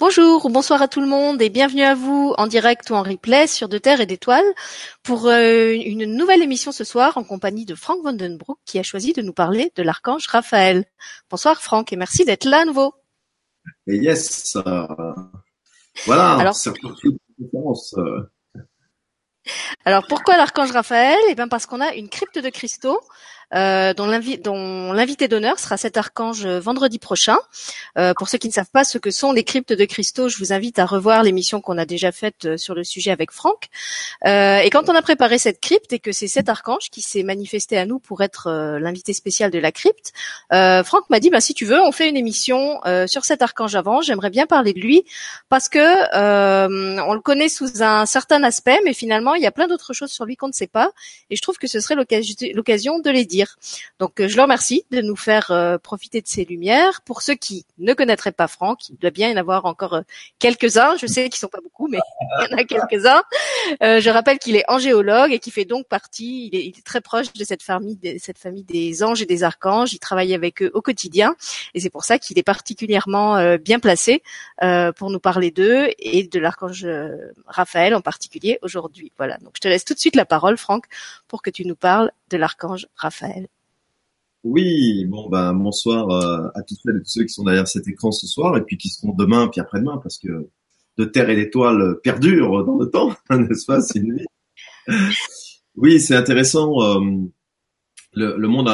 Bonjour ou bonsoir à tout le monde et bienvenue à vous en direct ou en replay sur De Terre et d'Étoiles pour euh, une nouvelle émission ce soir en compagnie de Frank Vandenbroek qui a choisi de nous parler de l'archange Raphaël. Bonsoir Franck et merci d'être là à nouveau. Et yes, euh, voilà, Alors, euh. Alors pourquoi l'archange Raphaël? Eh bien parce qu'on a une crypte de cristaux euh, dont l'invité d'honneur sera cet archange euh, vendredi prochain. Euh, pour ceux qui ne savent pas ce que sont les cryptes de cristaux, je vous invite à revoir l'émission qu'on a déjà faite sur le sujet avec Franck. et quand on a préparé cette crypte et que c'est cet archange qui s'est manifesté à nous pour être l'invité spécial de la crypte, Franck m'a dit bah, si tu veux, on fait une émission sur cet archange avant. J'aimerais bien parler de lui parce que on le connaît sous un certain aspect, mais finalement il y a plein d'autres choses sur lui qu'on ne sait pas. Et je trouve que ce serait l'occasion de les dire. Donc euh, je le remercie de nous faire euh, profiter de ces lumières. Pour ceux qui ne connaîtraient pas Franck, il doit bien y en avoir encore euh, quelques-uns. Je sais qu'ils sont pas beaucoup, mais il y en a quelques-uns. je rappelle qu'il est angéologue et qui fait donc partie. Il est, très proche de cette famille, cette famille des anges et des archanges. Il travaille avec eux au quotidien et c'est pour ça qu'il est particulièrement bien placé pour nous parler d'eux et de l'archange Raphaël en particulier aujourd'hui. Voilà. Donc je te laisse tout de suite la parole, Franck, pour que tu nous parles de l'archange Raphaël. Oui, bon ben bonsoir euh, à toutes celles et tous ceux qui sont derrière cet écran ce soir et puis qui seront demain puis après-demain parce que de terre et d'étoiles perdurent dans le temps, n'est-ce pas, Sylvie? Oui, c'est intéressant. Euh, le, monde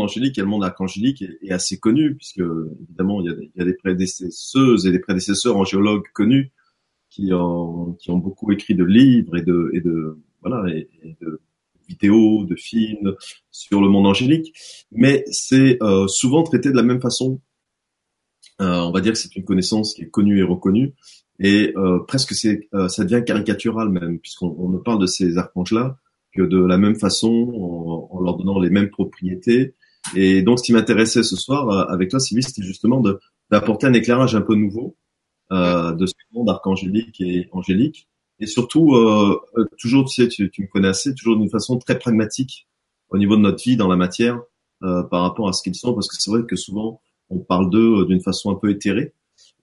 angélique et le monde archangélique est, assez connu puisque évidemment il y, a, des prédécesseuses et des prédécesseurs angéologues connus qui ont beaucoup écrit de livres et de voilà et de vidéos, de films sur le monde angélique, mais c'est euh, souvent traité de la même façon. Euh, on va dire que c'est une connaissance qui est connue et reconnue, et euh, presque c'est, ça devient caricatural même, puisqu'on ne parle de ces archanges-là que de la même façon, en, leur donnant les mêmes propriétés. Et donc, ce qui m'intéressait ce soir avec toi, Sylvie, c'était justement d'apporter un éclairage un peu nouveau de ce monde archangélique et angélique, et surtout euh, euh, toujours tu sais tu, tu, me connais assez toujours d'une façon très pragmatique au niveau de notre vie dans la matière euh, par rapport à ce qu'ils sont parce que c'est vrai que souvent on parle d'eux d'une façon un peu éthérée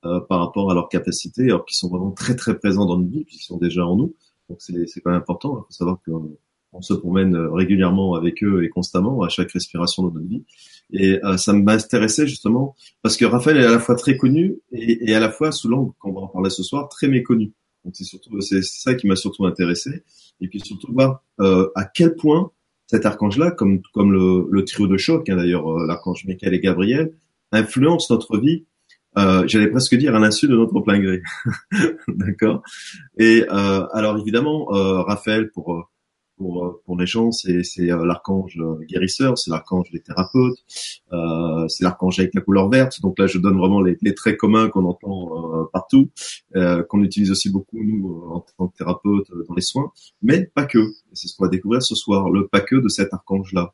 par rapport à leurs capacités alors qu'ils sont vraiment très très présents dans notre vie puisqu'ils sont déjà en nous donc c'est c'est quand même important il faut savoir qu'on on se promène régulièrement avec eux et constamment à chaque respiration de notre vie. Et ça m'intéressait justement parce que Raphaël est à la fois très connu et, et à la fois, sous l'angle qu'on va en parler ce soir, très méconnu. Donc c'est surtout c'est ça qui m'a surtout intéressé. Et puis surtout voir euh, à quel point cet archange-là, comme comme le, le trio de choc, hein, d'ailleurs euh, l'archange Michael et Gabriel, influence notre vie. Euh, J'allais presque dire à l'insu de notre plein gré, d'accord? Et euh, alors évidemment, euh, Raphaël pour pour, euh, pour les gens, c'est, euh, l'archange euh, guérisseur, c'est l'archange des thérapeutes, euh, c'est l'archange avec la couleur verte. Donc là, je donne vraiment les, les traits communs qu'on entend partout, euh, qu'on utilise aussi beaucoup nous en tant que thérapeute dans les soins, mais pas que. c'est ce qu'on va découvrir ce soir, le pas que de cet archange-là.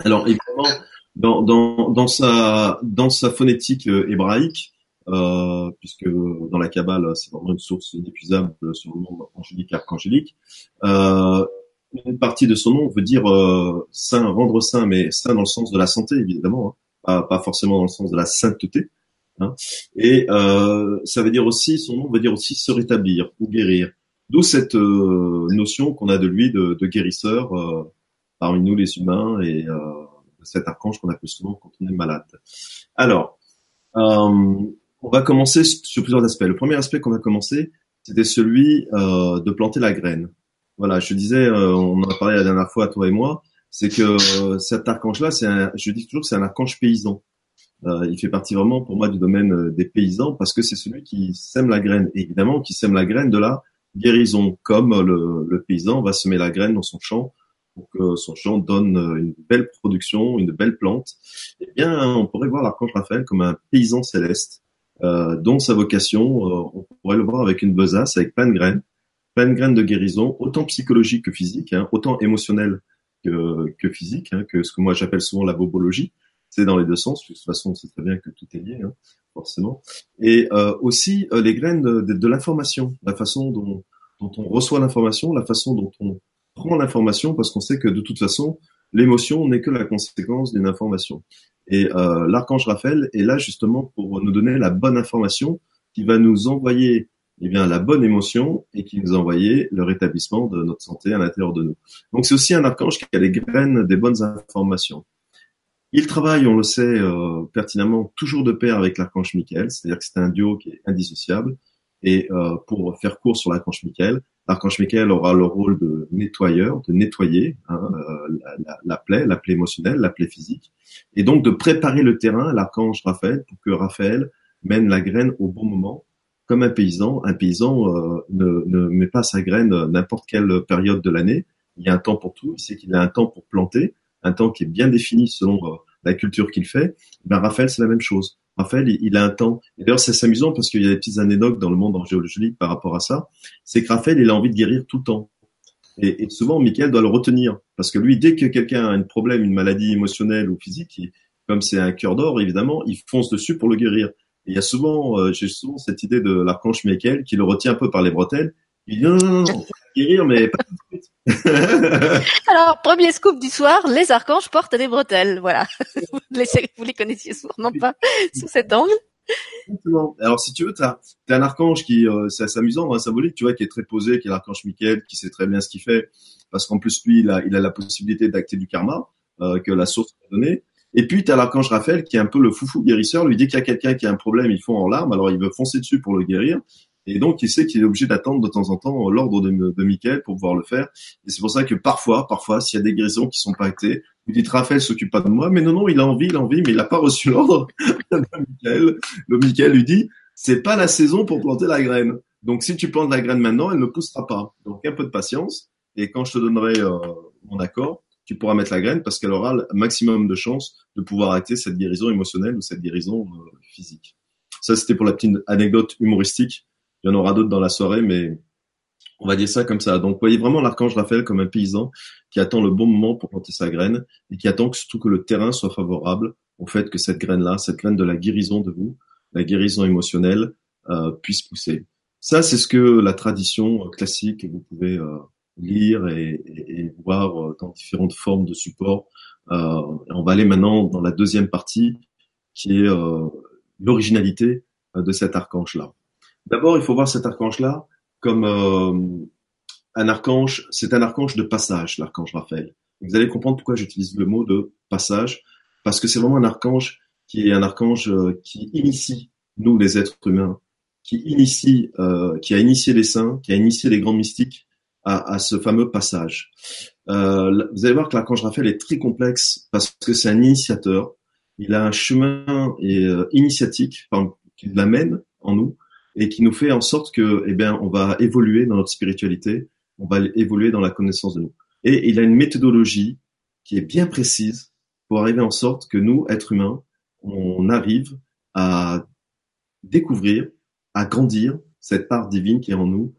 Alors évidemment, dans, dans, dans sa dans sa phonétique hébraïque, euh, puisque dans la Kabbale, c'est vraiment une source inépuisable sur le monde angélique et archangélique. Euh, une partie de son nom veut dire euh, saint, rendre saint, mais saint dans le sens de la santé, évidemment, hein, pas, forcément dans le sens de la sainteté. Hein. Et euh, ça veut dire aussi, son nom veut dire aussi se rétablir ou guérir. D'où cette euh, notion qu'on a de lui de, de guérisseur parmi nous les humains et cet archange qu'on appelle souvent quand on est malade. Alors, on va commencer sur plusieurs aspects. Le premier aspect qu'on va commencer, c'était celui de planter la graine voilà, je disais, euh, on en a parlé la dernière fois, toi et moi, c'est que euh, cet archange-là, c'est je dis toujours c'est un archange paysan. Euh, il fait partie vraiment pour moi du domaine des paysans parce que c'est celui qui sème la graine, évidemment, qui sème la graine de la guérison, comme le, paysan va semer la graine dans son champ pour que son champ donne une belle production, une belle plante. Eh bien, on pourrait voir l'archange Raphaël comme un paysan céleste, dont sa vocation, on pourrait le voir avec une besace, avec plein de graines, plein de de guérison, autant psychologique que physique, hein, autant émotionnel que, que physique, hein, que ce que moi j'appelle souvent la bobologie. C'est dans les deux sens. De toute façon, on sait très bien que tout est lié, hein, forcément. Et euh, aussi euh, les graines de, de, l'information, la façon dont, dont on reçoit l'information, la façon dont on prend l'information, parce qu'on sait que de toute façon, l'émotion n'est que la conséquence d'une information. Et euh, l'archange Raphaël est là justement pour nous donner la bonne information qui va nous envoyer eh bien la bonne émotion et qui nous envoyer le rétablissement de notre santé à l'intérieur de nous. Donc c'est aussi un archange qui a les graines des bonnes informations. Il travaille, on le sait euh, pertinemment, toujours de pair avec l'archange Michael, c'est-à-dire que c'est un duo qui est indissociable. Et euh, pour faire court sur l'archange Michael, l'archange Michael aura le rôle de nettoyeur, de nettoyer hein, euh, la, la, plaie, la plaie émotionnelle, la plaie physique, et donc de préparer le terrain l'archange Raphaël pour que Raphaël mène la graine au bon moment. Comme un paysan, un paysan euh, ne, met pas sa graine n'importe quelle période de l'année. Il y a un temps pour tout. Il sait qu'il a un temps pour planter, un temps qui est bien défini selon euh, la culture qu'il fait. Ben Raphaël, c'est la même chose. Raphaël, il, a un temps. Et d'ailleurs, c'est amusant parce qu'il y a des petites anecdotes dans le monde angéologique par rapport à ça. C'est que Raphaël, il a envie de guérir tout le temps. Et, et souvent, Michael doit le retenir. Parce que lui, dès que quelqu'un a un problème, une maladie émotionnelle ou physique, comme c'est un cœur d'or, évidemment, il fonce dessus pour le guérir. Il y a souvent, euh, j'ai souvent cette idée de l'archange Michael qui le retient un peu par les bretelles. Il dit non, non, non, guérir, mais pas tout de suite. Alors, premier scoop du soir, les archanges portent des bretelles. Voilà. vous, les, vous les connaissiez sûrement pas sous cet angle. Alors si tu veux, tu as, un archange qui, euh, c'est amusant, hein, symbolique, tu vois, qui est très posé, qui est l'archange Michael, qui sait très bien ce qu'il fait, parce qu'en plus lui, il a, il a la possibilité d'acter du karma euh, que la source a donné. Et puis tu as l'archange Raphaël qui est un peu le foufou guérisseur. Lui dit qu'il y a quelqu'un qui a un problème, il fond en larmes, alors il veut foncer dessus pour le guérir. Et donc, il sait qu'il est obligé d'attendre de temps en temps l'ordre de, de Michael pour pouvoir le faire. Et c'est pour ça que parfois, parfois, s'il y a des guérisons qui sont pas actées, vous dites Raphaël s'occupe pas de moi, mais non, non, il a envie, il a envie, mais il n'a pas reçu l'ordre de. Le Michael lui dit, c'est pas la saison pour planter la graine. Donc, si tu plantes la graine maintenant, elle ne poussera pas. Donc, un peu de patience. Et quand je te donnerai euh, mon accord, tu pourras mettre la graine parce qu'elle aura le maximum de chances de pouvoir arrêter cette guérison émotionnelle ou cette guérison euh, physique. Ça, c'était pour la petite anecdote humoristique. Il y en aura d'autres dans la soirée, mais on va dire ça comme ça. Donc, voyez vraiment l'archange Raphaël comme un paysan qui attend le bon moment pour planter sa graine et qui attend surtout que le terrain soit favorable au fait que cette graine-là, cette graine de la guérison de vous, la guérison émotionnelle, euh, puisse pousser. Ça, c'est ce que la tradition classique, et vous pouvez euh, lire et, voir euh, dans différentes formes de support. Euh, on va aller maintenant dans la deuxième partie, qui est euh, l'originalité euh, de cet archange-là. D'abord, il faut voir cet archange-là comme un archange. C'est un archange de passage, l'archange Raphaël. Vous allez comprendre pourquoi j'utilise le mot de passage, parce que c'est vraiment un archange qui est un archange qui initie nous, les êtres humains, qui initie, qui a initié les saints, qui a initié les grands mystiques, à, à ce fameux passage. Euh, vous allez voir que l'archange Raphaël est très complexe parce que c'est un initiateur. Il a un chemin euh, initiatique qui l'amène en nous et qui nous fait en sorte que, eh bien, on va évoluer dans notre spiritualité, on va évoluer dans la connaissance de nous. Et il a une méthodologie qui est bien précise pour arriver en sorte que nous, êtres humains, on arrive à découvrir, à grandir cette part divine qui est en nous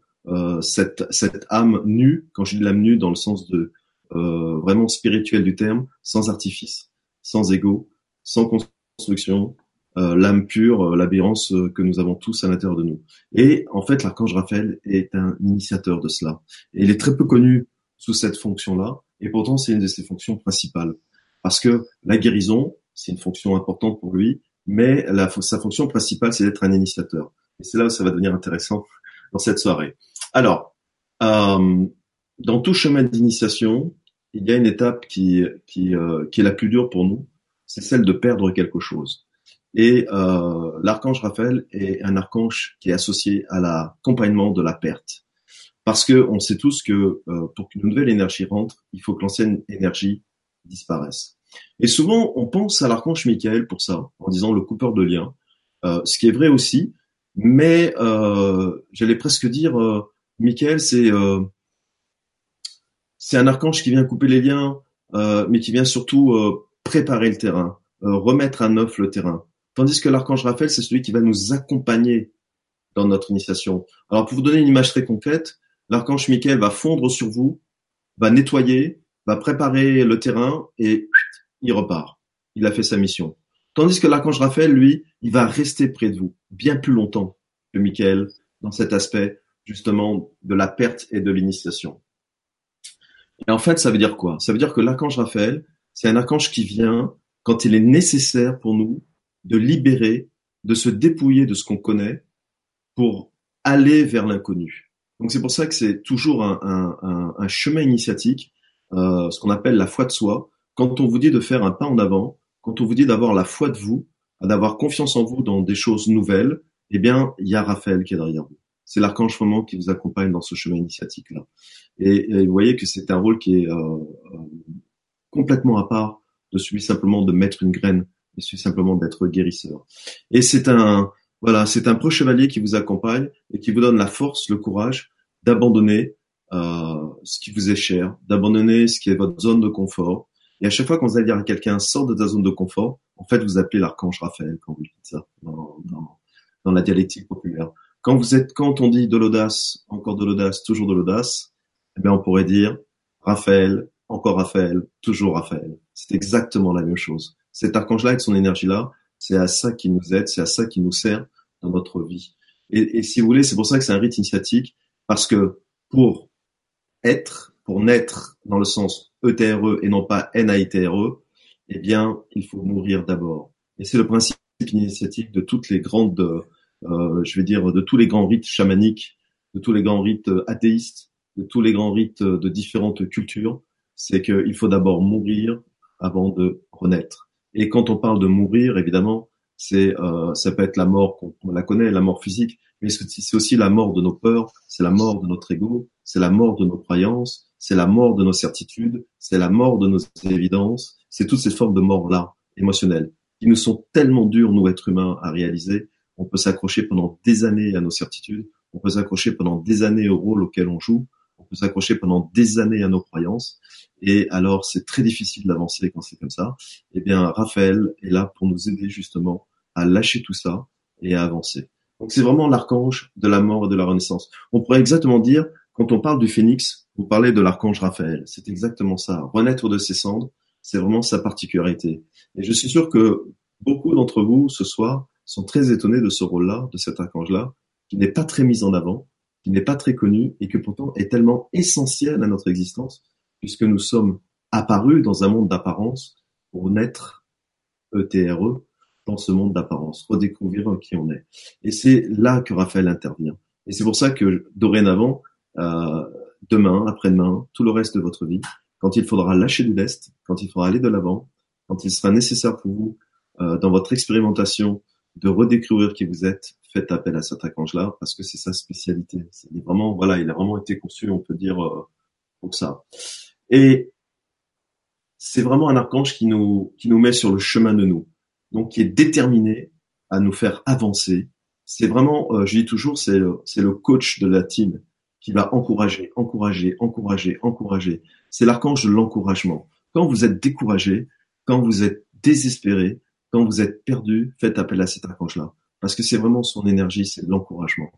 cette, cette âme nue, quand je dis l'âme nue dans le sens de euh, vraiment spirituel du terme, sans artifice, sans ego, sans construction, euh, l'âme pure, euh, l'aberrance que nous avons tous à l'intérieur de nous. Et en fait, l'archange Raphaël est un initiateur de cela. Il est très peu connu sous cette fonction-là, et pourtant c'est une de ses fonctions principales. Parce que la guérison, c'est une fonction importante pour lui, mais sa fonction principale, c'est d'être un initiateur. Et c'est là où ça va devenir intéressant dans cette soirée. Alors, euh, dans tout chemin d'initiation, il y a une étape qui, qui, euh, qui est la plus dure pour nous, c'est celle de perdre quelque chose. Et euh, l'archange Raphaël est un archange qui est associé à l'accompagnement de la perte. Parce que on sait tous que pour qu'une nouvelle énergie rentre, il faut que l'ancienne énergie disparaisse. Et souvent, on pense à l'archange Michael pour ça, en disant le coupeur de liens. Ce qui est vrai aussi, mais j'allais presque dire Michael, c'est euh, c'est un archange qui vient couper les liens, euh, mais qui vient surtout euh, préparer le terrain, remettre à neuf le terrain. Tandis que l'archange Raphaël, c'est celui qui va nous accompagner dans notre initiation. Alors pour vous donner une image très concrète, l'archange Michael va fondre sur vous, va nettoyer, va préparer le terrain et il repart. Il a fait sa mission. Tandis que l'archange Raphaël, lui, il va rester près de vous bien plus longtemps que Michael dans cet aspect justement de la perte et de l'initiation. Et en fait, ça veut dire quoi? Ça veut dire que l'archange Raphaël, c'est un archange qui vient quand il est nécessaire pour nous de libérer, de se dépouiller de ce qu'on connaît pour aller vers l'inconnu. Donc c'est pour ça que c'est toujours un, chemin initiatique, euh, ce qu'on appelle la foi de soi. Quand on vous dit de faire un pas en avant, quand on vous dit d'avoir la foi de vous, d'avoir confiance en vous dans des choses nouvelles, eh bien, il y a Raphaël qui est derrière vous. C'est l'archange vraiment qui vous accompagne dans ce chemin initiatique-là. Et, vous voyez que c'est un rôle qui est euh, euh, complètement à part de celui simplement de mettre une graine et celui simplement d'être guérisseur. Et c'est un, voilà, c'est un pro chevalier qui vous accompagne et qui vous donne la force, le courage d'abandonner euh, ce qui vous est cher, d'abandonner ce qui est votre zone de confort. Et à chaque fois qu'on vous allez dire à quelqu'un sort de ta zone de confort, en fait, vous appelez l'archange Raphaël quand vous dites ça dans, dans, dans, la dialectique populaire. Quand vous êtes, quand on dit de l'audace, encore de l'audace, toujours de l'audace, eh bien, on pourrait dire Raphaël, encore Raphaël, toujours Raphaël. C'est exactement la même chose. Cet archange-là, avec son énergie-là, c'est à ça qui nous aide, c'est à ça qui nous sert dans notre vie. Et, si vous voulez, c'est pour ça que c'est un rite initiatique, parce que pour être, pour naître dans le sens ETRE et non pas NAITRE, eh bien, il faut mourir d'abord. Et c'est le principe initiatique de toutes les grandes, je vais dire, de tous les grands rites chamaniques, de tous les grands rites athéistes, de tous les grands rites de différentes cultures, c'est qu'il faut d'abord mourir avant de renaître. Et quand on parle de mourir, évidemment, c'est euh, ça peut être la mort qu'on la connaît, la mort physique, mais c'est aussi la mort de nos peurs, c'est la mort de notre ego, c'est la mort de nos croyances, c'est la mort de nos certitudes, c'est la mort de nos évidences, c'est toutes ces formes de mort-là, émotionnelles, qui nous sont tellement dures, nous, êtres humains, à réaliser. On peut s'accrocher pendant des années à nos certitudes, on peut s'accrocher pendant des années au rôle auquel on joue, on peut s'accrocher pendant des années à nos croyances, et alors c'est très difficile d'avancer quand c'est comme ça. Eh bien, Raphaël est là pour nous aider justement à lâcher tout ça et à avancer. Donc c'est vraiment l'archange de la mort et de la renaissance. On pourrait exactement dire, quand on parle du phénix, vous parlez de l'archange Raphaël. C'est exactement ça. Renaître de ses cendres, c'est vraiment sa particularité. Et je suis sûr que beaucoup d'entre vous, ce soir, sont très étonnés de ce rôle-là, de cet archange-là, qui n'est pas très mis en avant, qui n'est pas très connu et que pourtant est tellement essentiel à notre existence puisque nous sommes apparus dans un monde d'apparence pour naître ETRE dans ce monde d'apparence, redécouvrir qui on est. Et c'est là que Raphaël intervient. Et c'est pour ça que dorénavant, euh, demain, après-demain, tout le reste de votre vie, quand il faudra lâcher du lest, quand il faudra aller de l'avant, quand il sera nécessaire pour vous, euh, dans votre expérimentation, de redécouvrir qui vous êtes, faites appel à cet archange-là, parce que c'est sa spécialité. Il vraiment, voilà, il a vraiment été conçu, on peut dire, euh, pour ça. Et c'est vraiment un archange qui nous, qui nous met sur le chemin de nous, donc qui est déterminé à nous faire avancer. C'est vraiment, euh, je dis toujours, c'est c'est le coach de la team qui va encourager, encourager, encourager, encourager. C'est l'archange de l'encouragement. Quand vous êtes découragé, quand vous êtes désespéré, quand vous êtes perdu, faites appel à cet archange-là. Parce que c'est vraiment son énergie, c'est l'encouragement.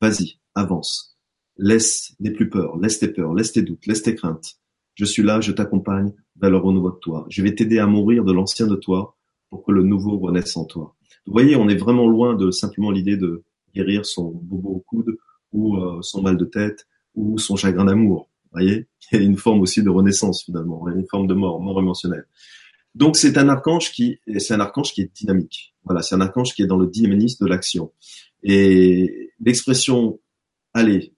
Vas-y, avance. Laisse, n'aie plus peur, laisse tes peurs, laisse tes doutes, laisse tes craintes. Je suis là, je t'accompagne vers le renouveau de toi. Je vais t'aider à mourir de l'ancien de toi pour que le nouveau renaisse en toi. Vous voyez, on est vraiment loin de simplement l'idée de guérir son bobo au coude ou euh, son mal de tête ou son chagrin d'amour. Vous voyez, il y a une forme aussi de renaissance finalement, une forme de mort, mort émotionnelle. Donc c'est un archange qui, c'est un archange qui est dynamique. Voilà, c'est un archange qui est dans le dynamisme de l'action. Et l'expression, allez,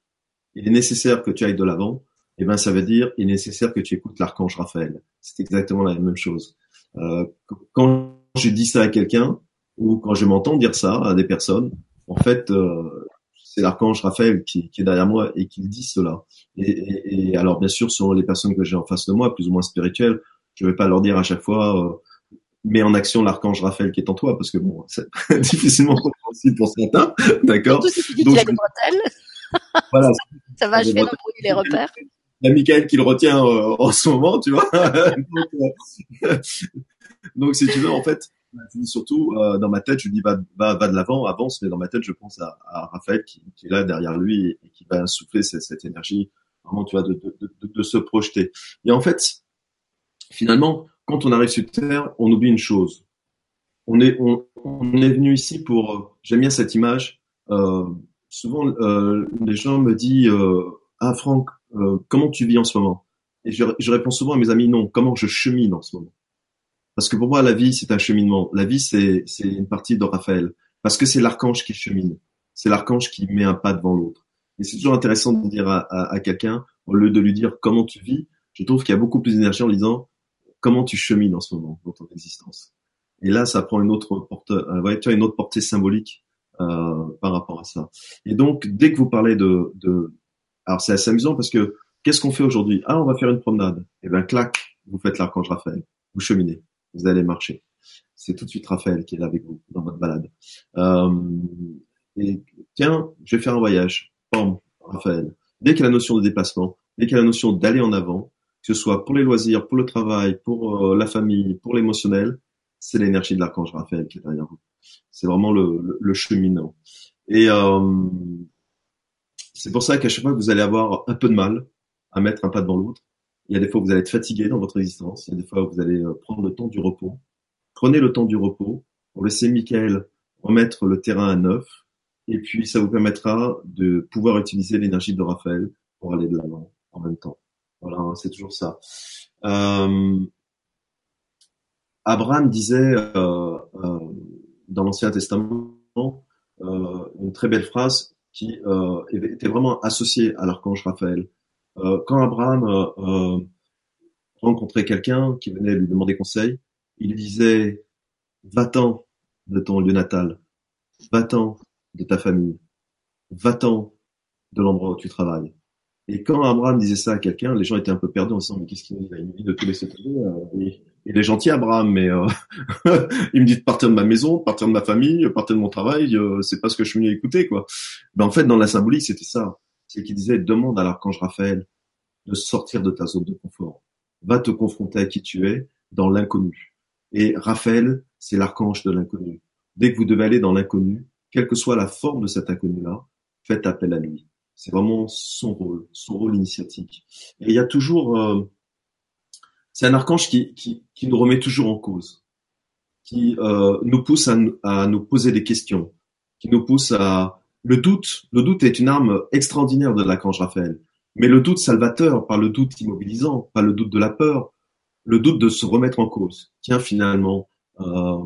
il est nécessaire que tu ailles de l'avant, eh ben ça veut dire il est nécessaire que tu écoutes l'archange Raphaël. C'est exactement la même chose. Euh, quand je dis ça à quelqu'un ou quand je m'entends dire ça à des personnes, en fait, euh, c'est l'archange Raphaël qui, est derrière moi et qui dit cela. Et, et, et, alors bien sûr, selon les personnes que j'ai en face de moi, plus ou moins spirituelles, je vais pas leur dire à chaque fois euh, mets en action l'archange Raphaël qui est en toi, parce que bon, c'est difficilement compréhensible pour certains, d'accord. Surtout si tu dis qu'il a des bretelles. voilà. Ça va achever d'embrouiller les repères il y a Michael qui le retient euh, en ce moment, tu vois. Euh, donc, si tu veux, en fait, surtout euh, dans ma tête, je dis va, va, va de l'avant, avance, mais dans ma tête, je pense à, à Raphaël qui, qui, est là derrière lui et, qui va insouffler cette, cette, énergie, vraiment, tu vois, de, de, de, de, se projeter. Et en fait, finalement, quand on arrive sur Terre, on oublie une chose. On est, on, on est venu ici pour. J'aime bien cette image. Euh, souvent, euh, les gens me disent ah Franck, euh, comment tu vis en ce moment? Et je, je, réponds souvent à mes amis non, comment je chemine en ce moment? Parce que pour moi, la vie, c'est un cheminement. La vie, c'est une partie de Raphaël. Parce que c'est l'archange qui chemine. c'est l'archange qui met un pas devant l'autre. Et c'est toujours intéressant de dire à, à, quelqu'un, au lieu de lui dire comment tu vis, je trouve qu'il y a beaucoup plus d'énergie en disant comment tu chemines en ce moment dans ton existence. Et là, ça prend une autre porte, euh, tu une autre portée symbolique euh, par rapport à ça. Et donc, dès que vous parlez de, de... alors c'est assez amusant parce que qu'est-ce qu'on fait aujourd'hui? Ah, on va faire une promenade. Et eh ben, clac, vous faites l'archange Raphaël. Vous cheminez, vous allez marcher. C'est tout de suite Raphaël qui est là avec vous dans votre balade. Euh, et tiens, je vais faire un voyage. Bam, Raphaël. Dès qu'il y a la notion de déplacement, dès qu'il y a la notion d'aller en avant, que ce soit pour les loisirs, pour le travail, pour euh, la famille, pour l'émotionnel, c'est l'énergie de l'archange Raphaël qui est derrière vous. C'est vraiment le, le, cheminant. Et euh, c'est pour ça qu'à chaque fois que vous allez avoir un peu de mal à mettre un pas devant l'autre, il y a des fois où vous allez être fatigué dans votre existence, il y a des fois où vous allez euh, prendre le temps du repos. Prenez le temps du repos pour laisser Michael remettre le terrain à neuf, et puis ça vous permettra de pouvoir utiliser l'énergie de Raphaël pour aller de l'avant en même temps. Voilà, c'est toujours ça. Euh, Abraham disait euh, euh, dans l'Ancien Testament une très belle phrase qui était vraiment associée à l'archange Raphaël. Quand Abraham rencontrait quelqu'un qui venait lui demander conseil, il disait va-t'en de ton lieu natal, va-t'en de ta famille, va-t'en de l'endroit où tu travailles. Et quand Abraham disait ça à quelqu'un, les gens étaient un peu perdus en disant mais qu'est-ce qu'il a une vie de tous les tomber il est gentil Abraham, mais euh, il me dit de partir de ma maison, partir de ma famille, partir de mon travail, euh, c'est pas ce que je suis venu écouter quoi. Ben en fait dans la symbolique c'était ça, c'est qu'il disait demande à l'archange Raphaël de sortir de ta zone de confort, va te confronter à qui tu es dans l'inconnu. Et Raphaël c'est l'archange de l'inconnu. Dès que vous devez aller dans l'inconnu, quelle que soit la forme de cet inconnu-là, faites appel à lui. C'est vraiment son rôle, son rôle initiatique. Et il y a toujours euh, c'est un archange qui, qui, nous remet toujours en cause, qui euh, nous pousse à, à, nous poser des questions, qui nous pousse à le doute. Le doute est une arme extraordinaire de l'archange Raphaël, mais le doute salvateur, pas le doute immobilisant, pas le doute de la peur, le doute de se remettre en cause. Tiens, finalement, euh,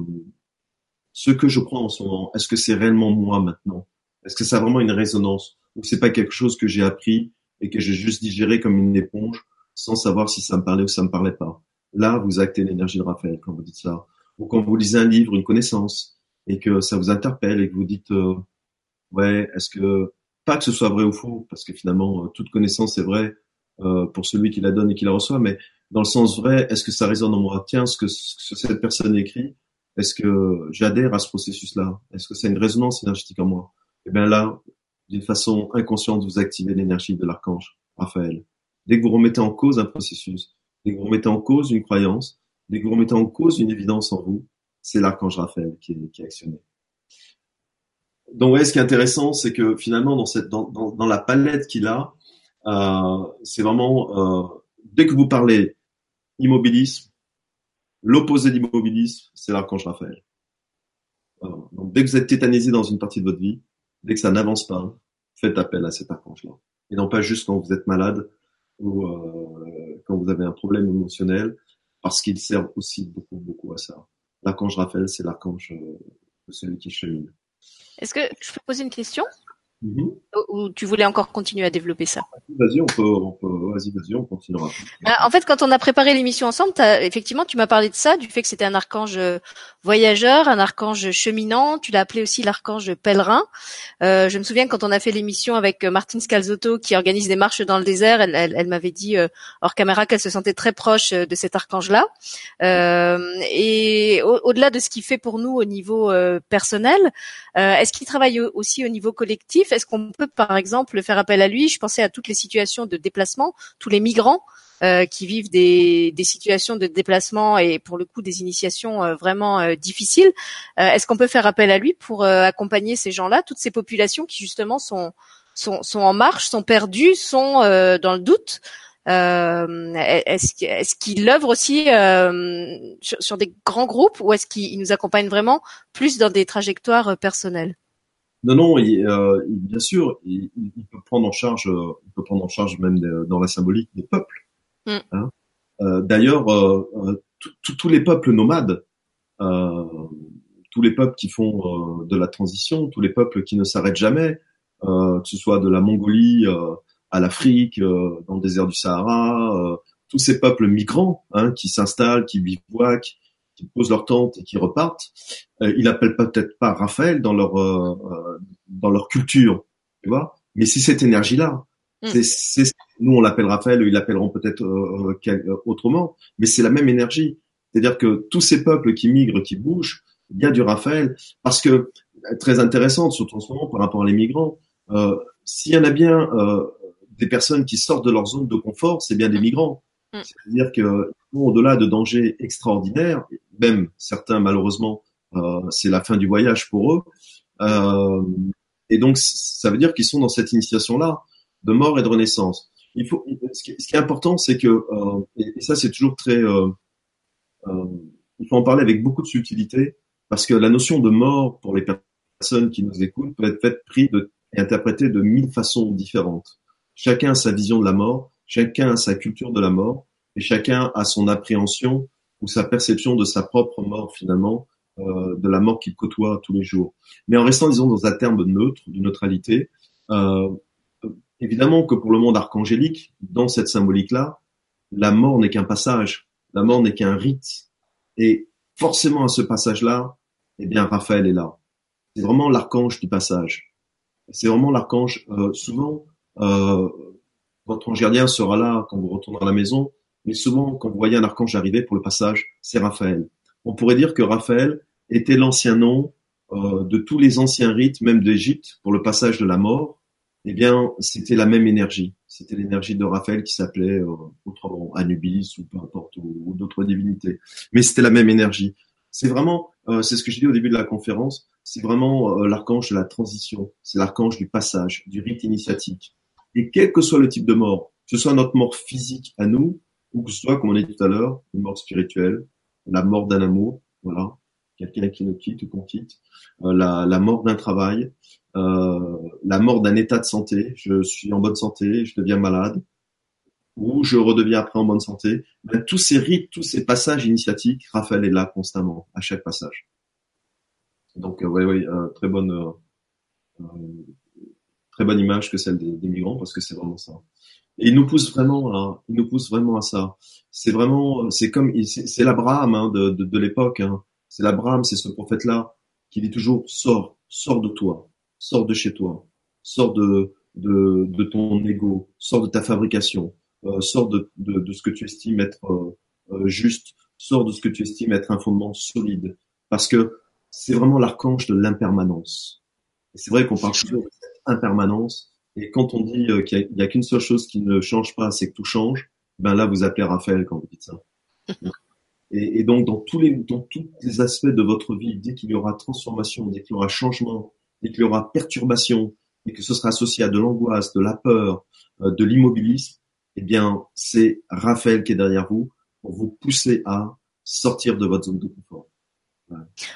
ce que je crois en ce moment, est-ce que c'est réellement moi maintenant? Est-ce que ça a vraiment une résonance? Ou c'est pas quelque chose que j'ai appris et que j'ai juste digéré comme une éponge sans savoir si ça me parlait ou ça me parlait pas. Là, vous actez l'énergie de Raphaël quand vous dites ça. Ou quand vous lisez un livre, une connaissance, et que ça vous interpelle et que vous dites, euh, ouais, est-ce que, pas que ce soit vrai ou faux, parce que finalement, euh, toute connaissance est vraie euh, pour celui qui la donne et qui la reçoit, mais dans le sens vrai, est-ce que ça résonne en moi? Tiens, ce que, ce que cette personne écrit, est-ce que j'adhère à ce processus-là? Est-ce que c'est une résonance énergétique en moi? Eh bien là, d'une façon inconsciente, vous activez l'énergie de l'archange Raphaël. Dès que vous remettez en cause un processus, dès que vous remettez en cause une croyance, dès que vous remettez en cause une évidence en vous, c'est l'archange Raphaël qui est, actionné. Donc, ouais, ce qui est intéressant, c'est que finalement, dans la palette qu'il a, euh, c'est vraiment, euh, dès que vous parlez immobilisme, l'opposé d'immobilisme, c'est l'archange Raphaël. Donc, dès que vous êtes tétanisé dans une partie de votre vie, dès que ça n'avance pas, faites appel à cet archange-là. Et non pas juste quand vous êtes malade, ou euh, quand vous avez un problème émotionnel, parce qu'il sert aussi beaucoup, beaucoup à ça. L'archange Raphaël, c'est l'archange euh, celui qui chemine. Est-ce que je peux poser une question? Mhm. Ou tu voulais encore continuer à développer ça Vas-y, on peut, on peut, vas-y, vas-y, on continuera. Bah, en fait, quand on a préparé l'émission ensemble, as, effectivement, tu m'as parlé de ça, du fait que c'était un archange euh, voyageur, un archange cheminant. Tu l'as appelé aussi l'archange pèlerin. Euh, je me souviens quand on a fait l'émission avec euh, Martine Scalzotto, qui organise des marches dans le désert, elle, elle, elle m'avait dit euh, hors caméra qu'elle se sentait très proche de cet archange-là. Euh, et au-delà de ce qu'il fait pour nous au niveau personnel, est-ce qu'il travaille aussi au niveau collectif est-ce qu'on peut, par exemple, faire appel à lui? Je pensais à toutes les situations de déplacement, tous les migrants euh, qui vivent des, situations de déplacement et pour le coup des initiations euh, vraiment euh, difficiles. Est-ce qu'on peut faire appel à lui pour accompagner ces gens-là, toutes ces populations qui justement sont sont, en marche, sont perdues, sont dans le doute? Est-ce qu'il œuvre aussi sur, des grands groupes ou est-ce qu'il nous accompagne vraiment plus dans des trajectoires personnelles? Non, non, euh, bien sûr, il, peut prendre en charge, euh, il peut prendre en charge même dans la symbolique des peuples. Mm. Hein. Euh, D'ailleurs, tous les peuples nomades, tous les peuples qui font de la transition, tous les peuples qui ne s'arrêtent jamais, que ce soit de la Mongolie à l'Afrique, dans le désert du Sahara, tous ces peuples migrants hein, qui s'installent, qui bivouaquent, qui posent leur tente et qui repartent, euh, ils appellent peut-être pas Raphaël dans leur dans leur culture, tu vois. Mais c'est cette énergie-là. Mm. C'est, nous on l'appelle Raphaël, ils l'appelleront peut-être euh, euh, autrement, mais c'est la même énergie. C'est-à-dire que tous ces peuples qui migrent, qui bougent, il y a du Raphaël, parce que très intéressante, surtout en ce moment par rapport à les migrants. Euh, s'il y en a bien euh, des personnes qui sortent de leur zone de confort, c'est bien des migrants. Mm. C'est-à-dire que au-delà de dangers extraordinaires, même certains malheureusement, euh, c'est la fin du voyage pour eux. Euh, et donc ça veut dire qu'ils sont dans cette initiation-là de mort et de renaissance. Il faut, ce qui, est important, c'est que, euh, et, ça c'est toujours très, euh, euh, il faut en parler avec beaucoup de subtilité, parce que la notion de mort pour les personnes qui nous écoutent peut être prise et interprétée de mille façons différentes. Chacun a sa vision de la mort, chacun a sa culture de la mort, et chacun a son appréhension ou sa perception de sa propre mort finalement, euh, de la mort qu'il côtoie tous les jours. Mais en restant, disons, dans un terme neutre, de neutralité, euh, Évidemment que pour le monde archangélique, dans cette symbolique-là, la mort n'est qu'un passage, la mort n'est qu'un rite. Et forcément à ce passage-là, eh bien Raphaël est là. C'est vraiment l'archange du passage. C'est vraiment l'archange. Euh, souvent, euh, votre ange sera là quand vous retournerez à la maison, mais souvent quand vous voyez un archange arriver pour le passage, c'est Raphaël. On pourrait dire que Raphaël était l'ancien nom euh, de tous les anciens rites, même d'Égypte, pour le passage de la mort, eh bien, c'était la même énergie. C'était l'énergie de Raphaël qui s'appelait euh, autrement Anubis ou peu importe, ou, d'autres divinités. Mais c'était la même énergie. C'est vraiment, euh, c'est ce que j'ai dit au début de la conférence, c'est vraiment euh, l'archange de la transition, c'est l'archange du passage, du rite initiatique. Et quel que soit le type de mort, que ce soit notre mort physique à nous, ou que ce soit, comme on a dit tout à l'heure, une mort spirituelle, la mort d'un amour, voilà, quelqu'un qui nous quitte ou qu'on quitte, euh, la, la, mort d'un travail, euh, la mort d'un état de santé. Je suis en bonne santé, je deviens malade, ou je redeviens après en bonne santé. Ben, tous ces rites, tous ces passages initiatiques, Raphaël est là constamment, à chaque passage. Donc, oui, oui, très bonne, euh, très bonne image que celle des, migrants, parce que c'est vraiment ça. Et il nous pousse vraiment à, il nous pousse vraiment à ça. C'est vraiment, c'est comme, c'est l'Abraham hein, de, de, de l'époque. Hein. C'est l'Abraham, c'est ce prophète-là qui dit toujours sors, sors de toi, sors de chez toi, sors de, de, de ton ego, sors de ta fabrication, euh, sors de, de, de, ce que tu estimes être euh, euh, juste, sors de ce que tu estimes être un fondement solide, parce que c'est vraiment l'archange de l'impermanence. Et c'est vrai qu'on parle toujours de impermanence, et quand on dit qu'il n'y a, qu'une seule chose qui ne change pas, c'est que tout change, ben là vous appelez Raphaël quand vous dites ça. Et, et, donc, dans tous les, dans tous les aspects de votre vie, dès qu'il y aura transformation, dès qu'il y aura changement, dès qu'il y aura perturbation, et que ce sera associé à de l'angoisse, de la peur, euh, de l'immobilisme, eh bien, c'est Raphaël qui est derrière vous pour vous pousser à sortir de votre zone de confort.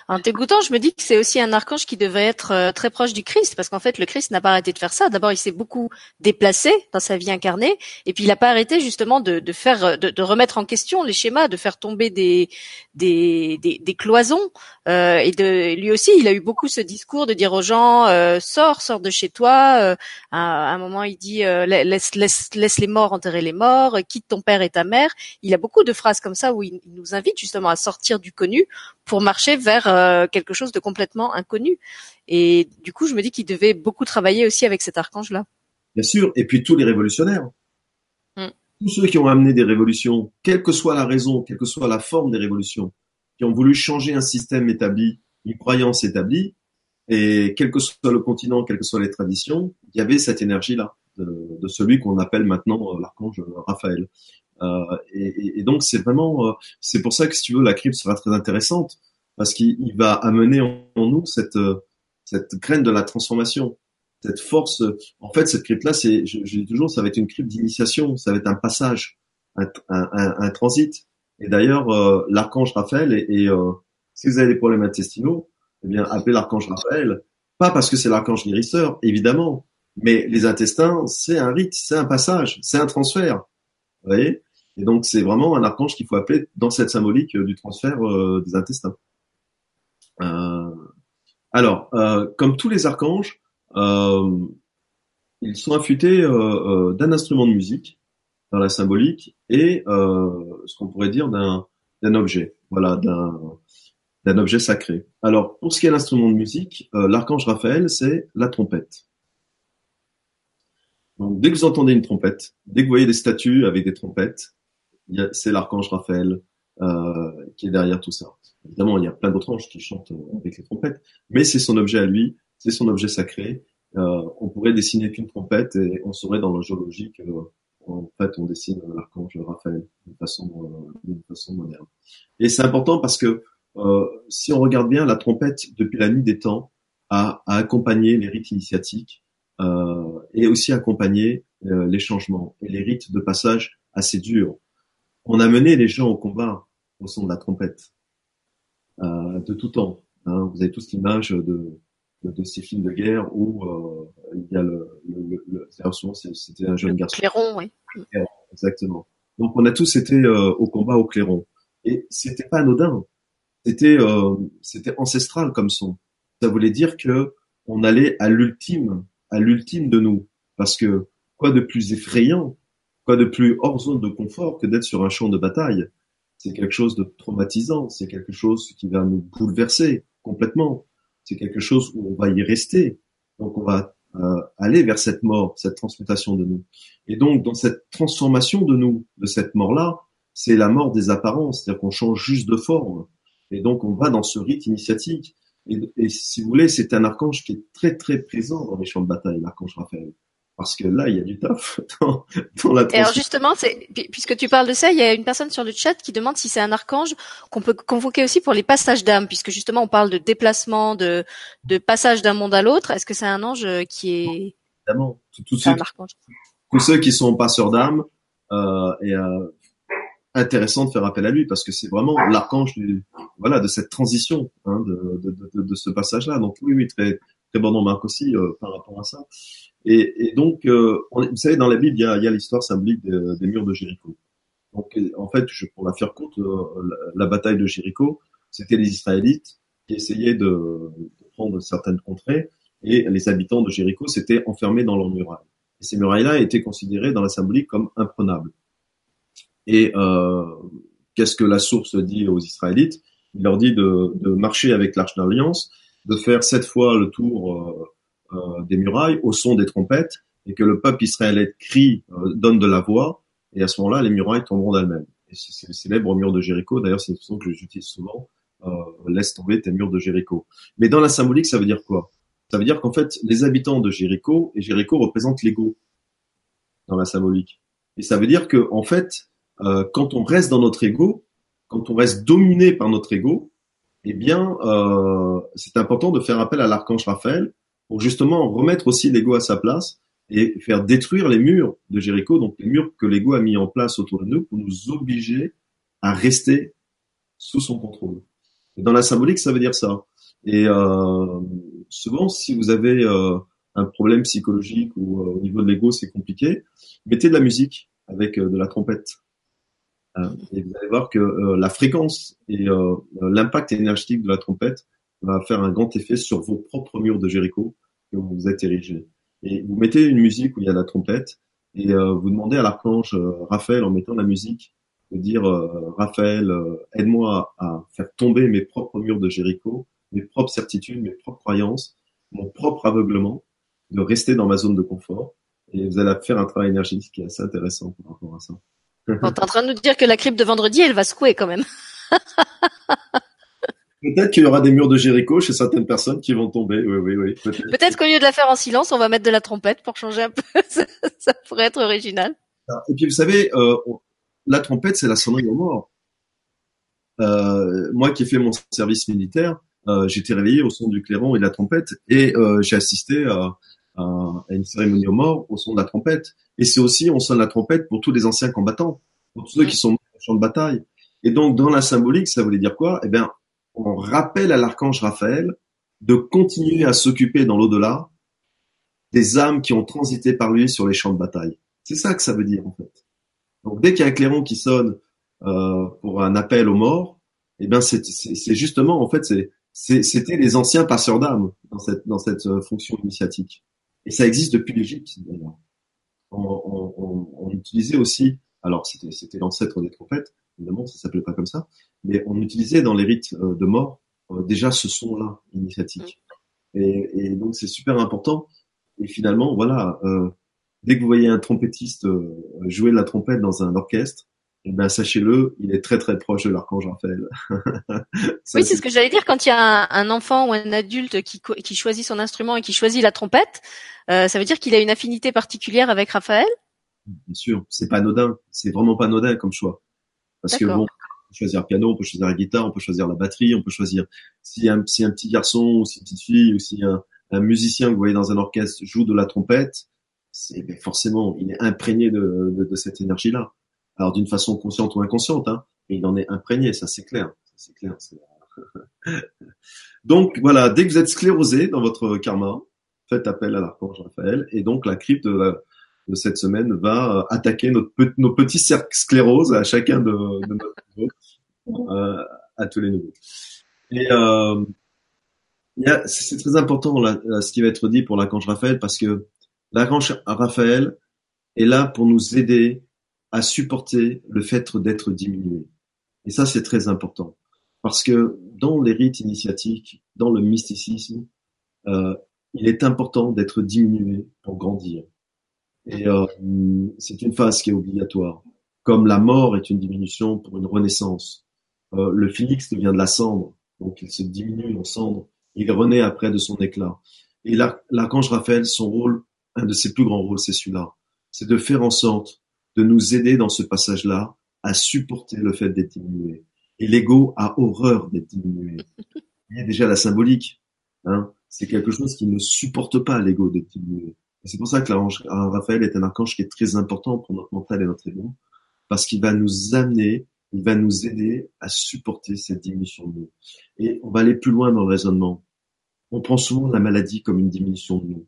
En t'écoutant, je me dis que c'est aussi un archange qui devait être euh, très proche du Christ, parce qu'en fait, le Christ n'a pas arrêté de faire ça. D'abord, il s'est beaucoup déplacé dans sa vie incarnée, et puis il n'a pas arrêté justement de, de faire, de, de, remettre en question les schémas, de faire tomber des des, des, des cloisons. Euh, et de lui aussi, il a eu beaucoup ce discours de dire aux gens euh, sors, sors de chez toi. Euh, à, un moment, il dit euh, laisse, laisse, laisse les morts enterrer les morts, quitte ton père et ta mère. Il a beaucoup de phrases comme ça où il nous invite justement à sortir du connu pour marcher vers euh, quelque chose de complètement inconnu. Et du coup, je me dis qu'il devait beaucoup travailler aussi avec cet archange-là. Bien sûr, et puis tous les révolutionnaires. Mm. Tous ceux qui ont amené des révolutions, quelle que soit la raison, quelle que soit la forme des révolutions, qui ont voulu changer un système établi, une croyance établie, et quel que soit le continent, quelles que soient les traditions, il y avait cette énergie-là de, de, celui qu'on appelle maintenant l'archange Raphaël. Euh, et, et, donc c'est vraiment, euh, c'est pour ça que si tu veux, la crypte sera très intéressante parce qu'il va amener en, nous cette euh, cette graine de la transformation, cette force. En fait, cette crypte-là, c'est, je, je, dis toujours, ça va être une crypte d'initiation, ça va être un passage, un, un, un, transit. Et d'ailleurs, euh, l'archange Raphaël, et, et euh, si vous avez des problèmes intestinaux, eh bien, appelez l'archange Raphaël. Pas parce que c'est l'archange guérisseur, évidemment, mais les intestins, c'est un rite, c'est un passage, c'est un transfert. Vous voyez? Et donc, c'est vraiment un archange qu'il faut appeler dans cette symbolique euh, du transfert euh, des intestins. Euh, alors, euh, comme tous les archanges, euh, ils sont affûtés d'un instrument de musique dans la symbolique et ce qu'on pourrait dire d'un objet, voilà, d'un d'un objet sacré. Alors, pour ce qui est l'instrument de musique, l'archange Raphaël, c'est la trompette. Donc, dès que vous entendez une trompette, dès que vous voyez des statues avec des trompettes, c'est l'archange Raphaël euh, qui est derrière tout ça. Évidemment, il y a plein d'autres anges qui chantent euh, avec les trompettes, mais c'est son objet à lui, c'est son objet sacré. Euh, on pourrait dessiner qu'une trompette et on saurait dans le géologie que en fait on dessine l'archange Raphaël d'une façon d'une façon moderne. Et c'est important parce que si on regarde bien, la trompette depuis la nuit des temps a, a accompagné les rites initiatiques euh, et aussi accompagné les changements et les rites de passage assez durs on a mené les gens au combat au son de la trompette euh, de tout temps. Hein. Vous avez tous l'image de, de, ces films de guerre où euh, il y a le, le, le, c'était un jeune garçon. Clairon, oui. Exactement. Donc on a tous été euh, au combat au clairon et c'était pas anodin. C'était euh, c'était ancestral comme son. Ça voulait dire que on allait à l'ultime, à l'ultime de nous, parce que quoi de plus effrayant Quoi de plus hors zone de confort que d'être sur un champ de bataille? C'est quelque chose de traumatisant, c'est quelque chose qui va nous bouleverser complètement. C'est quelque chose où on va y rester. Donc on va euh, aller vers cette mort, cette transmutation de nous. Et donc dans cette transformation de nous, de cette mort-là, c'est la mort des apparences, c'est-à-dire qu'on change juste de forme. Et donc on va dans ce rite initiatique. Et, et si vous voulez, c'est un archange qui est très très présent dans les champs de bataille, l'archange Raphaël parce que là, il y a du taf dans, dans la Et alors justement, c'est, puisque tu parles de ça, il y a une personne sur le chat qui demande si c'est un archange qu'on peut convoquer aussi pour les passages d'âme, puisque justement on parle de déplacement, de, de passage d'un monde à l'autre. Est-ce que c'est un ange qui est Évidemment, tous ceux, tous ceux qui sont passeurs d'âme, euh, et euh, intéressant de faire appel à lui parce que c'est vraiment l'archange du, voilà, de cette transition hein, de, de, de, de, ce passage-là. Donc oui, oui, très très bon remarque aussi euh, par rapport à ça. Et, et donc, euh, vous savez, dans la Bible, il y a, l'histoire symbolique des, murs de Jéricho. Donc, en fait, je, pour la faire courte, euh, la, bataille de Jéricho, c'était les Israélites qui essayaient de, de, prendre certaines contrées, et les habitants de Jéricho s'étaient enfermés dans leurs murailles. Et ces murailles-là étaient considérées dans la symbolique comme imprenables. Et euh, qu'est-ce que la source dit aux Israélites? Il leur dit de, de marcher avec l'arche d'alliance, de faire sept fois le tour euh, euh, des murailles au son des trompettes et que le peuple israélien crie, euh, donne de la voix, et à ce moment-là, les murailles tomberont d'elles-mêmes. Et c'est le célèbre mur de Jéricho, d'ailleurs c'est une façon que j'utilise souvent, euh, laisse tomber tes murs de Jéricho. Mais dans la symbolique, ça veut dire quoi? Ça veut dire qu'en fait, les habitants de Jéricho, et Jéricho représente l'ego dans la symbolique. Et ça veut dire que en fait, euh, quand on reste dans notre ego, quand on reste dominé par notre ego, eh bien, euh, c'est important de faire appel à l'archange Raphaël pour justement remettre aussi l'ego à sa place et faire détruire les murs de Jéricho, donc les murs que l'ego a mis en place autour de nous pour nous obliger à rester sous son contrôle. Dans la symbolique, ça veut dire ça. Et euh, souvent, si vous avez euh, un problème psychologique ou euh, au niveau de l'ego, c'est compliqué, mettez de la musique avec de la trompette. Euh, et vous allez voir que la fréquence et l'impact énergétique de la trompette va faire un grand effet sur vos propres murs de Jéricho que vous êtes érigés. Et vous mettez une musique où il y a la trompette et euh, vous demandez à l'archange euh, Raphaël en mettant la musique de dire euh, Raphaël, aide-moi à, faire tomber mes propres murs de Jéricho, mes propres certitudes, mes propres croyances, mon propre aveuglement, de rester dans ma zone de confort. Et vous allez faire un travail énergétique qui est assez intéressant par rapport à ça. Bon, t'es en train de nous dire que la crypte de vendredi, elle va secouer quand même. Peut-être qu'il y aura des murs de Jéricho chez certaines personnes qui vont tomber. Oui, oui, oui. Peut-être qu'au lieu de la faire en silence, on va mettre de la trompette pour changer un peu. ça pourrait être original. Ah, et puis vous savez, euh, la trompette, c'est la sonnerie aux morts. Euh, moi qui ai fait mon service militaire, euh, j'étais réveillé au son du clairon et de la trompette et euh, j'ai assisté à, à, une cérémonie aux morts au son de la trompette. Et c'est aussi, on sonne la trompette pour tous les anciens combattants, pour tous ceux qui sont morts au champ de bataille. Et donc, dans la symbolique, ça voulait dire quoi? Eh bien, on rappelle à l'archange Raphaël de continuer à s'occuper dans l'au-delà des âmes qui ont transité par lui sur les champs de bataille. C'est ça que ça veut dire en fait. Donc dès qu'il y a un clairon qui sonne euh, pour un appel aux morts, eh bien c'est justement en fait c'était les anciens passeurs d'âme dans cette, dans cette euh, fonction initiatique. Et ça existe depuis l'Égypte, d'ailleurs. On, on, on, utilisait aussi, alors c'était, c'était l'ancêtre des trompettes, évidemment, ça s'appelait pas comme ça, mais on utilisait dans les rites euh, de mort euh, déjà ce son-là initiatique. Et, et donc c'est super important. Et finalement, voilà, euh, dès que vous voyez un trompettiste jouer de la trompette dans un orchestre, eh ben sachez-le, il est très très proche de l'archange Raphaël. oui, c'est ce que j'allais dire quand il y a un, enfant ou un adulte qui, qui, choisit son instrument et qui choisit la trompette, euh, ça veut dire qu'il a une affinité particulière avec Raphaël? Bien sûr, c'est pas anodin, c'est vraiment pas anodin comme choix. Parce que bon, on peut choisir le piano, on peut choisir la guitare, on peut choisir la batterie, on peut choisir si un, si un petit garçon ou si une petite fille ou si un, musicien que vous voyez dans un orchestre joue de la trompette, c'est ben forcément il est imprégné de, cette énergie-là alors d'une façon consciente ou inconsciente, hein, mais il en est imprégné, ça c'est clair. Clair. donc voilà, dès que vous êtes sclérosé dans votre karma, faites appel à l'archange Raphaël, et donc la crypte de, cette semaine va euh, attaquer notre, nos petits cercles sclérose à chacun de, de notre euh, à tous les niveaux. Et euh, c'est très important là, ce qui va être dit pour l'archange Raphaël parce que l'archange Raphaël est là pour nous aider à supporter le fait d'être diminué. Et ça, c'est très important. Parce que dans les rites initiatiques, dans le mysticisme, euh, il est important d'être diminué pour grandir. Et euh, c'est une phase qui est obligatoire. Comme la mort est une diminution pour une renaissance. Euh, le phénix devient de la cendre, donc il se diminue en cendre. Il renaît après de son éclat. Et l'archange Raphaël, son rôle, un de ses plus grands rôles, c'est celui-là. C'est de faire en sorte de nous aider dans ce passage-là à supporter le fait d'être diminué. Et l'ego a horreur d'être diminué. Il y a déjà la symbolique. Hein. C'est quelque chose qui ne supporte pas l'ego d'être diminué. C'est pour ça que l'archange Raphaël est un archange qui est très important pour notre mental et notre ego, parce qu'il va nous amener, il va nous aider à supporter cette diminution de nous. Et on va aller plus loin dans le raisonnement. On prend souvent la maladie comme une diminution de nous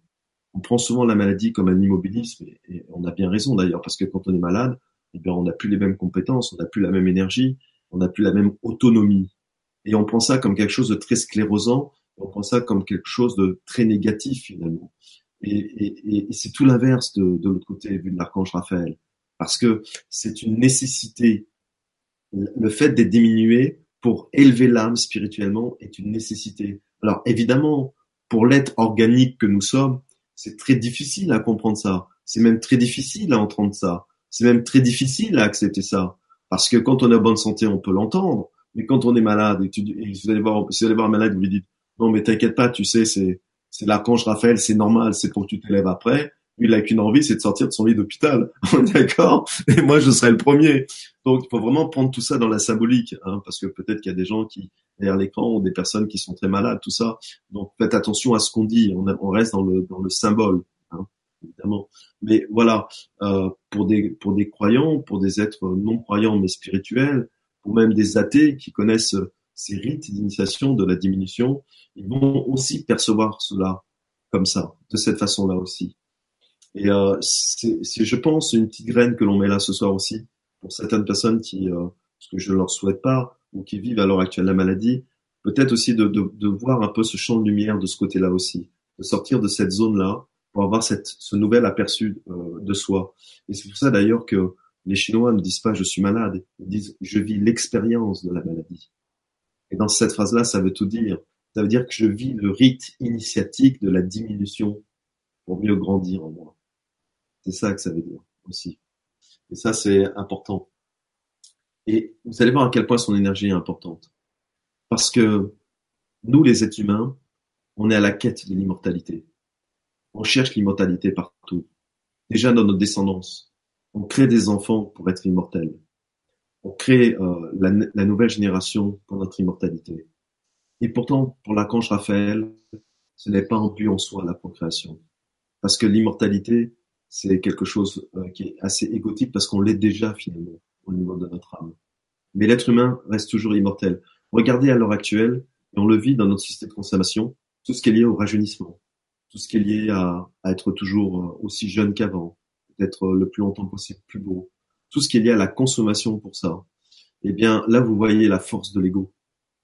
on prend souvent la maladie comme un immobilisme, et, on a bien raison d'ailleurs, parce que quand on est malade, eh bien, on n'a plus les mêmes compétences, on n'a plus la même énergie, on n'a plus la même autonomie. Et on prend ça comme quelque chose de très sclérosant, on prend ça comme quelque chose de très négatif finalement. Et, c'est tout l'inverse de, de l'autre côté, vu de l'archange Raphaël. Parce que c'est une nécessité. Le fait d'être diminué pour élever l'âme spirituellement est une nécessité. Alors évidemment, pour l'être organique que nous sommes, c'est très difficile à comprendre ça. C'est même très difficile à entendre ça. C'est même très difficile à accepter ça. Parce que quand on en bonne santé, on peut l'entendre. Mais quand on est malade et, tu, vous allez voir, vous allez voir un malade, vous lui dites, non, mais t'inquiète pas, tu sais, c'est, c'est l'archange Raphaël, c'est normal, c'est pour que tu t'élèves après. Il a qu'une envie, c'est de sortir de son lit d'hôpital. D'accord? Et moi, je serai le premier. Donc, il faut vraiment prendre tout ça dans la symbolique, hein, parce que peut-être qu'il y a des gens qui, derrière l'écran, ont des personnes qui sont très malades, tout ça. Donc, faites attention à ce qu'on dit. On, on, reste dans le, dans le symbole, hein, évidemment. Mais voilà, euh, pour des, pour des croyants, pour des êtres non croyants mais spirituels, ou même des athées qui connaissent ces rites d'initiation de la diminution, ils vont aussi percevoir cela comme ça, de cette façon-là aussi. Et euh, c'est, je pense, une petite graine que l'on met là ce soir aussi pour certaines personnes qui, euh, ce que je ne leur souhaite pas, ou qui vivent à l'heure actuelle la maladie, peut-être aussi de, de, de, voir un peu ce champ de lumière de ce côté-là aussi, de sortir de cette zone-là pour avoir cette, ce nouvel aperçu euh, de soi. Et c'est pour ça d'ailleurs que les Chinois ne disent pas je suis malade, ils disent je vis l'expérience de la maladie. Et dans cette phrase-là, ça veut tout dire. Ça veut dire que je vis le rite initiatique de la diminution pour mieux grandir en moi. C'est ça que ça veut dire aussi. Et ça, c'est important. Et vous allez voir à quel point son énergie est importante. Parce que nous, les êtres humains, on est à la quête de l'immortalité. On cherche l'immortalité partout. Déjà dans notre descendance, on crée des enfants pour être immortels. On crée euh, la, la, nouvelle génération pour notre immortalité. Et pourtant, pour l'archange Raphaël, ce n'est pas un but en soi la procréation. Parce que l'immortalité, c'est quelque chose euh, qui est assez égotique parce qu'on l'est déjà finalement au niveau de notre âme. Mais l'être humain reste toujours immortel. Regardez à l'heure actuelle, et on le vit dans notre système de consommation, tout ce qui est lié au rajeunissement, tout ce qui est lié à, à être toujours euh, aussi jeune qu'avant, d'être le plus longtemps possible plus beau, tout ce qui est lié à la consommation pour ça. Eh bien, là, vous voyez la force de l'ego.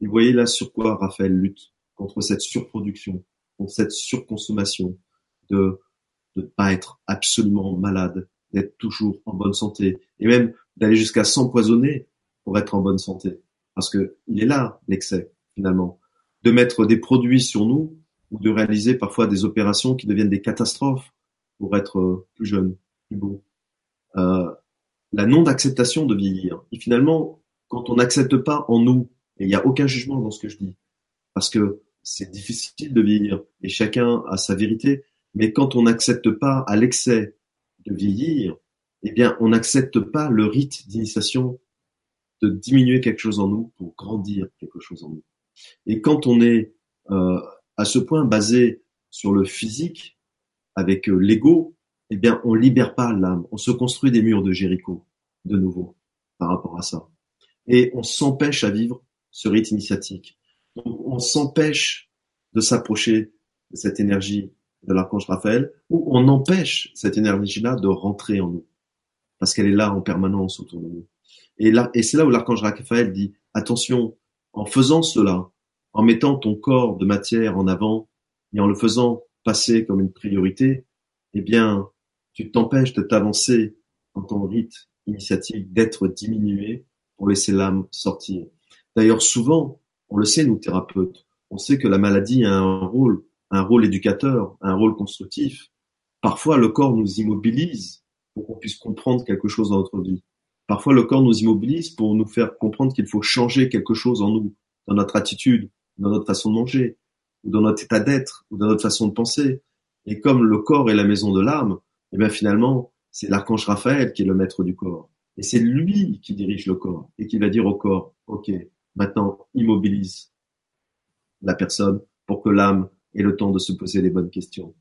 Vous voyez là sur quoi Raphaël lutte contre cette surproduction, contre cette surconsommation, de ne pas être absolument malade, d'être toujours en bonne santé, et même d'aller jusqu'à s'empoisonner pour être en bonne santé. Parce que il est là l'excès, finalement. De mettre des produits sur nous, ou de réaliser parfois des opérations qui deviennent des catastrophes pour être euh, plus jeune, plus beau. Euh, la non-acceptation de vieillir. Et finalement, quand on n'accepte pas en nous, et il n'y a aucun jugement dans ce que je dis, parce que c'est difficile de vieillir, et chacun a sa vérité, mais quand on n'accepte pas à l'excès de vieillir, eh bien, on n'accepte pas le rite d'initiation de diminuer quelque chose en nous pour grandir quelque chose en nous. Et quand on est euh, à ce point basé sur le physique, avec euh, l'ego, eh bien, on libère pas l'âme. On se construit des murs de Jéricho, de nouveau, par rapport à ça. Et on s'empêche à vivre ce rite initiatique. on s'empêche de s'approcher de cette énergie de l'archange Raphaël, ou on empêche cette énergie-là de rentrer en nous. Parce qu'elle est là en permanence autour de nous. Et là, et c'est là où l'archange Raphaël dit, attention, en faisant cela, en mettant ton corps de matière en avant, et en le faisant passer comme une priorité, eh bien, tu t'empêches de t'avancer dans ton rite initiatique, d'être diminué pour laisser l'âme sortir. D'ailleurs, souvent, on le sait, nous thérapeutes, on sait que la maladie a un rôle, un rôle éducateur, un rôle constructif. Parfois, le corps nous immobilise pour qu'on puisse comprendre quelque chose dans notre vie. Parfois, le corps nous immobilise pour nous faire comprendre qu'il faut changer quelque chose en nous, dans notre attitude, dans notre façon de manger, ou dans notre état d'être, ou dans notre façon de penser. Et comme le corps est la maison de l'âme, eh bien finalement, c'est l'archange Raphaël qui est le maître du corps. Et c'est lui qui dirige le corps et qui va dire au corps, OK, maintenant immobilise la personne pour que l'âme ait le temps de se poser les bonnes questions.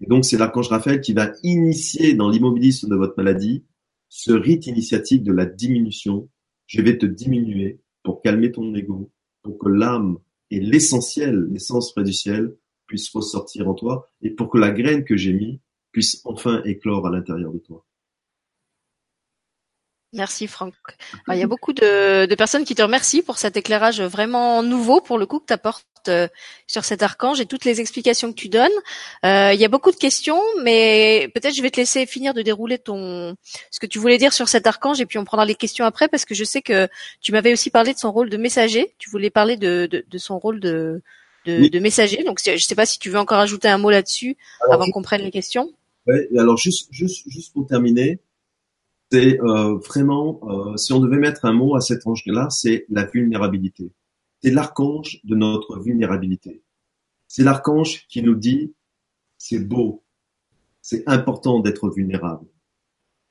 Et donc c'est l'archange Raphaël qui va initier dans l'immobilisme de votre maladie ce rite initiatique de la diminution. Je vais te diminuer pour calmer ton ego, pour que l'âme et l'essentiel, l'essence vraie du ciel, puisse ressortir en toi et pour que la graine que j'ai mis puisse enfin éclore à l'intérieur de toi. Merci Franck. il y a beaucoup de, de, personnes qui te remercient pour cet éclairage vraiment nouveau pour le coup que tu apportes euh, sur cet archange et toutes les explications que tu donnes. Euh, il y a beaucoup de questions, mais peut-être je vais te laisser finir de dérouler ton ce que tu voulais dire sur cet archange et puis on prendra les questions après parce que je sais que tu m'avais aussi parlé de son rôle de messager. Tu voulais parler de, de, de son rôle de, de, messager. Donc je sais pas si tu veux encore ajouter un mot là-dessus avant qu'on prenne les questions. Ouais, alors juste juste juste pour terminer c'est euh, vraiment, euh, si on devait mettre un mot à cet ange-là, c'est la vulnérabilité. C'est l'archange de notre vulnérabilité. C'est l'archange qui nous dit, c'est beau, c'est important d'être vulnérable.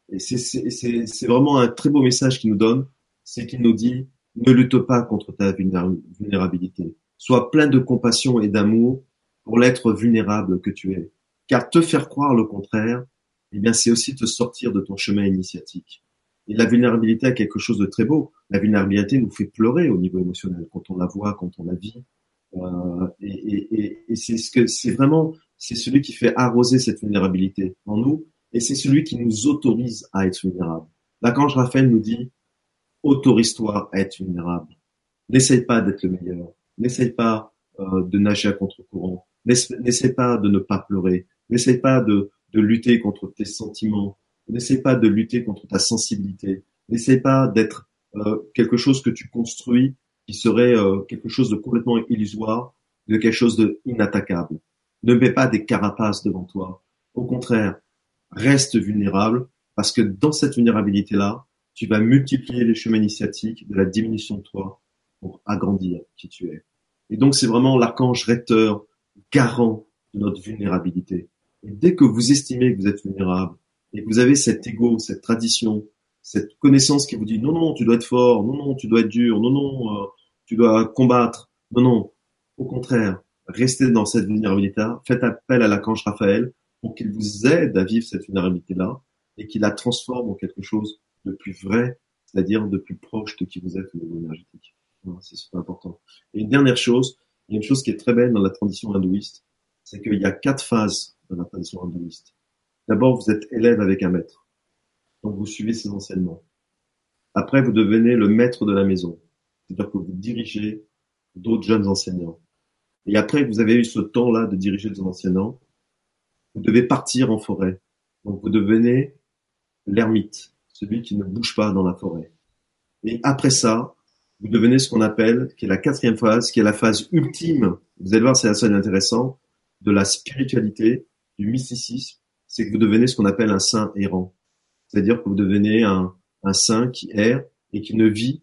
Et c'est vraiment un très beau message qu'il nous donne, c'est qu'il nous dit, ne lutte pas contre ta vulnérabilité. Sois plein de compassion et d'amour pour l'être vulnérable que tu es. Car te faire croire le contraire, eh bien, c'est aussi te sortir de ton chemin initiatique. Et la vulnérabilité a quelque chose de très beau. La vulnérabilité nous fait pleurer au niveau émotionnel quand on la voit, quand on la vit. Euh, et, et, et c'est ce que c'est vraiment, c'est celui qui fait arroser cette vulnérabilité en nous, et c'est celui qui nous autorise à être vulnérable. L'archange Raphaël nous dit autorise-toi à être vulnérable. N'essaye pas d'être le meilleur. N'essaye pas euh, de nager à contre-courant. N'essaye pas de ne pas pleurer. N'essaye pas de, de lutter contre tes sentiments. N'essaie pas de lutter contre ta sensibilité. N'essaie pas d'être euh, quelque chose que tu construis qui serait euh, quelque chose de complètement illusoire, de quelque chose de inattaquable. Ne mets pas des carapaces devant toi. Au contraire, reste vulnérable parce que dans cette vulnérabilité-là, tu vas multiplier les chemins initiatiques de la diminution de toi pour agrandir qui tu es. Et donc c'est vraiment l'archange recteur, garant de notre vulnérabilité. Dès que vous estimez que vous êtes vulnérable et que vous avez cet ego, cette tradition, cette connaissance qui vous dit non, non, tu dois être fort, non, non, tu dois être dur, non, non, euh, tu dois combattre, non, non, au contraire, restez dans cette vulnérabilité, faites appel à l'archange Raphaël pour qu'il vous aide à vivre cette vulnérabilité-là et qu'il la transforme en quelque chose de plus vrai, c'est-à-dire de plus proche de qui vous êtes au niveau énergétique. C'est super important. Et une dernière chose, il y a une chose qui est très belle dans la tradition hindouiste, c'est qu'il y a quatre phases dans la tradition hindouiste. D'abord, vous êtes élève avec un maître. Donc, vous suivez ses enseignements. Après, vous devenez le maître de la maison. C'est-à-dire que vous dirigez d'autres jeunes enseignants. Et après vous avez eu ce temps-là de diriger des enseignants, vous devez partir en forêt. Donc vous devenez l'ermite, celui qui ne bouge pas dans la forêt. Et après ça, vous devenez ce qu'on appelle, qui est la quatrième phase, qui est la phase ultime, vous allez voir, c'est assez intéressant, de la spiritualité, du mysticisme, c'est que vous devenez ce qu'on appelle un saint errant. C'est-à-dire que vous devenez un, saint qui erre et qui ne vit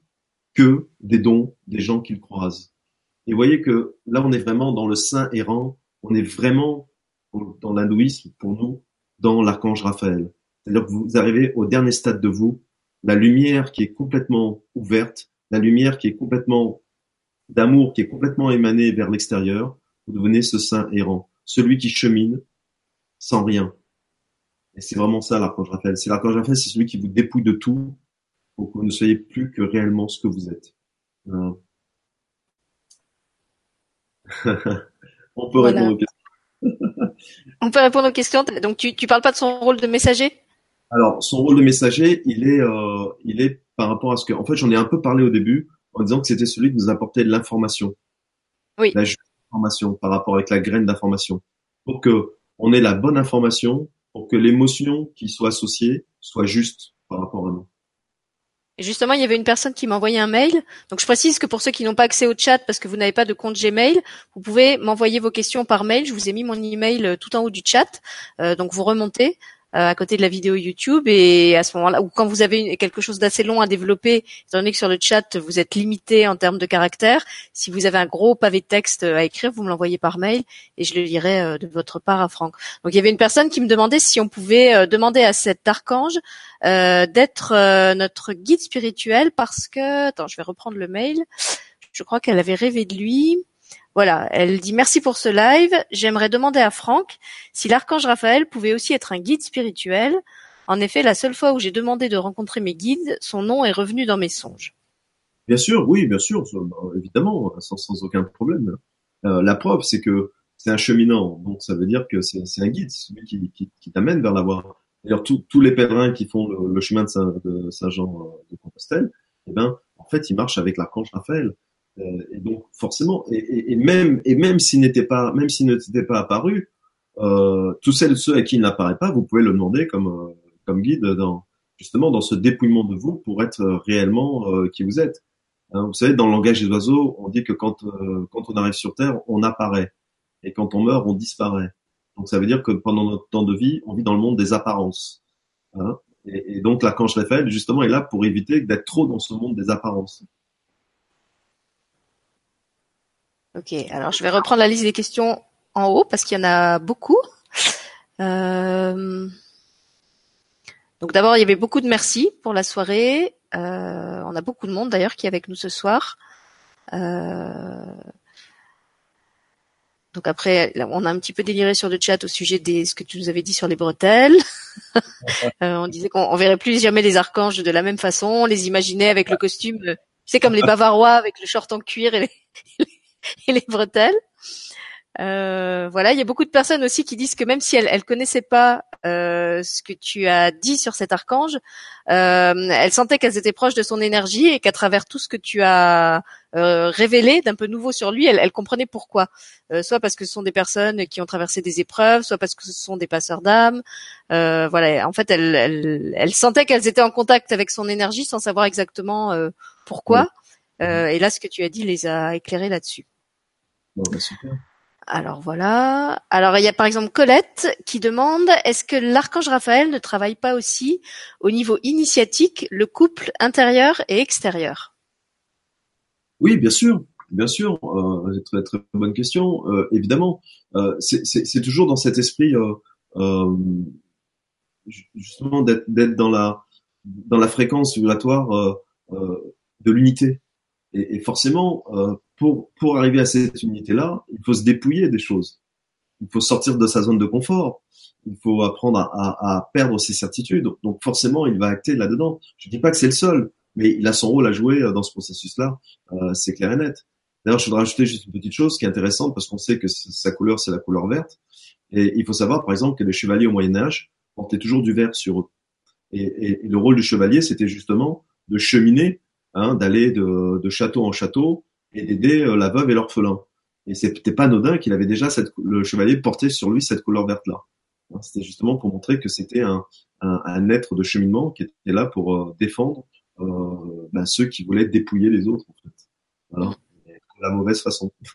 que des dons des gens qu'il croise. Et vous voyez que là, on est vraiment dans le saint errant, on est vraiment dans l'hindouisme, pour nous, dans l'archange Raphaël. C'est-à-dire que vous arrivez au dernier stade de vous, la lumière qui est complètement ouverte, la lumière qui est complètement d'amour, qui est complètement émanée vers l'extérieur, vous devenez ce saint errant, celui qui chemine sans rien. Et c'est vraiment ça l'archange Raphaël. C'est l'archange Raphaël, c'est celui qui vous dépouille de tout pour que vous ne soyez plus que réellement ce que vous êtes. On peut répondre aux questions. On peut répondre aux questions. Donc tu tu parles pas de son rôle de messager? Alors son rôle de messager, il est euh, il est par rapport à ce que en fait j'en ai un peu parlé au début en disant que c'était celui qui nous apportait de l'information. Oui. La juste information par rapport avec la graine d'information. Pour que on ait la bonne information, pour que l'émotion qui soit associée soit juste par rapport à nous. Justement, il y avait une personne qui m'a envoyé un mail. Donc, je précise que pour ceux qui n'ont pas accès au chat parce que vous n'avez pas de compte Gmail, vous pouvez m'envoyer vos questions par mail. Je vous ai mis mon email euh, tout en haut du chat. Euh, donc, vous remontez à côté de la vidéo YouTube et à ce moment-là, ou quand vous avez quelque chose d'assez long à développer, étant donné que sur le chat vous êtes limité en termes de caractères, si vous avez un gros pavé de texte à écrire, vous me l'envoyez par mail et je le lirai de votre part à Franck. Donc, il y avait une personne qui me demandait si on pouvait demander à cet archange euh, d'être euh, notre guide spirituel parce que, attends, je vais reprendre le mail. Je crois qu'elle avait rêvé de lui. Voilà, elle dit merci pour ce live. J'aimerais demander à Franck si l'archange Raphaël pouvait aussi être un guide spirituel. En effet, la seule fois où j'ai demandé de rencontrer mes guides, son nom est revenu dans mes songes. Bien sûr, oui, bien sûr, évidemment, sans, aucun problème. Euh, la preuve, c'est que c'est un cheminant, donc ça veut dire que c'est un guide, celui qui, t'amène vers la voie. D'ailleurs, tous les pèlerins qui font le, chemin de Saint-Jean euh, de, Compostelle, eh ben, en fait, ils marchent avec l'archange Raphaël. Euh, et donc, forcément, et, et, même, et même s'il n'était pas, même s'il n'était pas apparu, euh, tous celles, ceux à qui il n'apparaît pas, vous pouvez le demander comme, euh, comme guide dans, justement, dans ce dépouillement de vous pour être réellement qui vous êtes. Hein, vous savez, dans le langage des oiseaux, on dit que quand, quand on arrive sur Terre, on apparaît. Et quand on meurt, on disparaît. Donc ça veut dire que pendant notre temps de vie, on vit dans le monde des apparences. Hein et, et, donc l'archange Raphaël, justement, est là pour éviter d'être trop dans ce monde des apparences. Ok, alors je vais reprendre la liste des questions en haut parce qu'il y en a beaucoup. Euh... Donc d'abord, il y avait beaucoup de merci pour la soirée. Euh, on a beaucoup de monde d'ailleurs qui est avec nous ce soir. Euh... Donc après, on a un petit peu déliré sur le chat au sujet de ce que tu nous avais dit sur les bretelles. Euh, on disait qu'on verrait plus jamais les archanges de la même façon. On les imaginait avec le costume, c'est comme les Bavarois avec le short en cuir et les bretelles. Euh, voilà, il y a beaucoup de personnes aussi qui disent que même si elles, elles connaissaient pas euh, ce que tu as dit sur cet archange, euh, elles sentaient qu'elles étaient proches de son énergie et qu'à travers tout ce que tu as euh, révélé d'un peu nouveau sur lui, elles, elles comprenaient pourquoi. Euh, soit parce que ce sont des personnes qui ont traversé des épreuves, soit parce que ce sont des passeurs d'âme. Euh, voilà, en fait, elles, elles, elles sentaient qu'elles étaient en contact avec son énergie sans savoir exactement pourquoi. et là, ce que tu as dit les a éclairées là-dessus. Bon, bah, super. Alors voilà. Alors il y a par exemple Colette qui demande est-ce que l'archange Raphaël ne travaille pas aussi au niveau initiatique le couple intérieur et extérieur? Oui, bien sûr, bien sûr. Euh, très très bonne question. Euh, évidemment, euh, c'est toujours dans cet esprit euh, euh, justement d'être dans la dans la fréquence vibratoire euh, de l'unité. Et, et, forcément, pour, pour arriver à cette unité-là, il faut se dépouiller des choses. Il faut sortir de sa zone de confort. Il faut apprendre à, à, à perdre ses certitudes. Donc forcément, il va acter là-dedans. Je dis pas que c'est le seul, mais il a son rôle à jouer euh, dans ce processus-là. Euh, c'est clair et net. D'ailleurs, je voudrais rajouter juste une petite chose qui est intéressante parce qu'on sait que sa couleur, c'est la couleur verte. Et il faut savoir, par exemple, que les chevaliers au Moyen Âge portaient toujours du vert sur eux. Et, et, et le rôle du chevalier, c'était justement de cheminer, hein, d'aller de, de château en château, et d'aider la veuve et l'orphelin. Et c'était pas anodin qu'il avait déjà cette, le chevalier porté sur lui cette couleur verte là. Hein, c'était justement pour montrer que c'était un, un, un, être de cheminement qui était là pour euh, défendre euh, ben, ceux qui voulaient dépouiller les autres en fait. Voilà. De la mauvaise façon.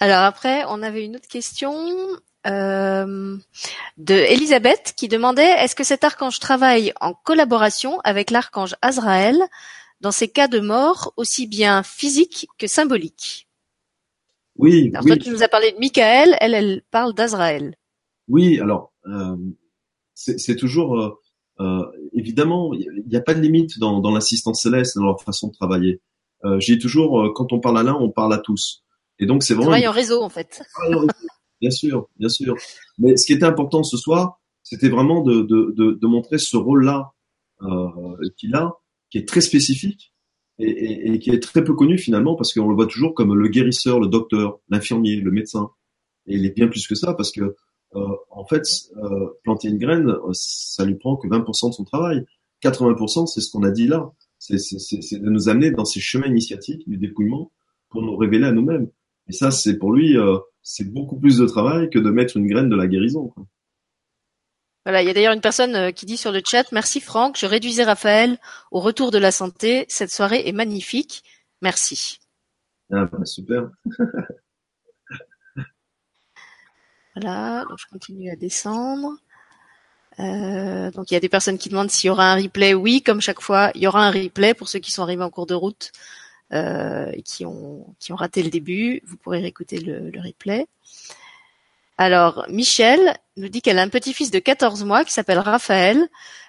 Alors après, on avait une autre question euh, de Elisabeth qui demandait est-ce que cet archange travaille en collaboration avec l'archange Azraël dans ces cas de mort aussi bien physiques que symboliques? Oui. Alors oui. toi, tu nous as parlé de Michael, elle, elle parle d'Azraël. Oui, alors euh, c'est toujours euh, euh, évidemment, il n'y a pas de limite dans, dans l'assistance céleste, dans leur façon de travailler. Euh, J'ai toujours, euh, quand on parle à l'un, on parle à tous. Et donc c'est vraiment. Travail en réseau en fait. Bien sûr, bien sûr. Mais ce qui était important ce soir, c'était vraiment de, de, de, de, montrer ce rôle-là euh, qu'il a, qui est très spécifique et, et, et, qui est très peu connu finalement parce qu'on le voit toujours comme le guérisseur, le docteur, l'infirmier, le médecin. Et il est bien plus que ça parce que euh, en fait, euh, planter une graine, ça lui prend que 20% de son travail. 80%, c'est ce qu'on a dit là. C'est de nous amener dans ces chemins initiatiques du dépouillement pour nous révéler à nous-mêmes. Et ça, c'est pour lui, euh, c'est beaucoup plus de travail que de mettre une graine de la guérison. Quoi. Voilà, il y a d'ailleurs une personne euh, qui dit sur le chat Merci Franck, je réduisais Raphaël au retour de la santé. Cette soirée est magnifique. Merci. Ah bah super. voilà, donc je continue à descendre. Euh, donc il y a des personnes qui demandent s'il y aura un replay. Oui, comme chaque fois, il y aura un replay pour ceux qui sont arrivés en cours de route euh, et qui ont qui ont raté le début. Vous pourrez réécouter le, le replay. Alors, Michel nous dit qu'elle a un petit-fils de 14 mois qui s'appelle Raphaël.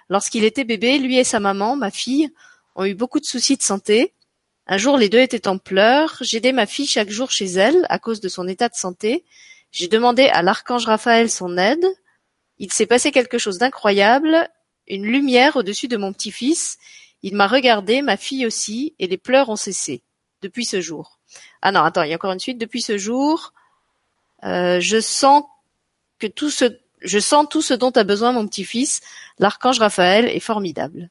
Lorsqu'il était bébé, lui et sa maman, ma fille, ont eu beaucoup de soucis de santé. Un jour, les deux étaient en pleurs. J'aidais ma fille chaque jour chez elle à cause de son état de santé. J'ai demandé à l'archange Raphaël son aide. Il s'est passé quelque chose d'incroyable, une lumière au-dessus de mon petit-fils. Il m'a regardé, ma fille aussi, et les pleurs ont cessé. Depuis ce jour. Ah non, attends, il y a encore une suite. Depuis ce jour, euh, je sens que tout ce, je sens tout ce dont a besoin mon petit-fils. L'archange Raphaël est formidable.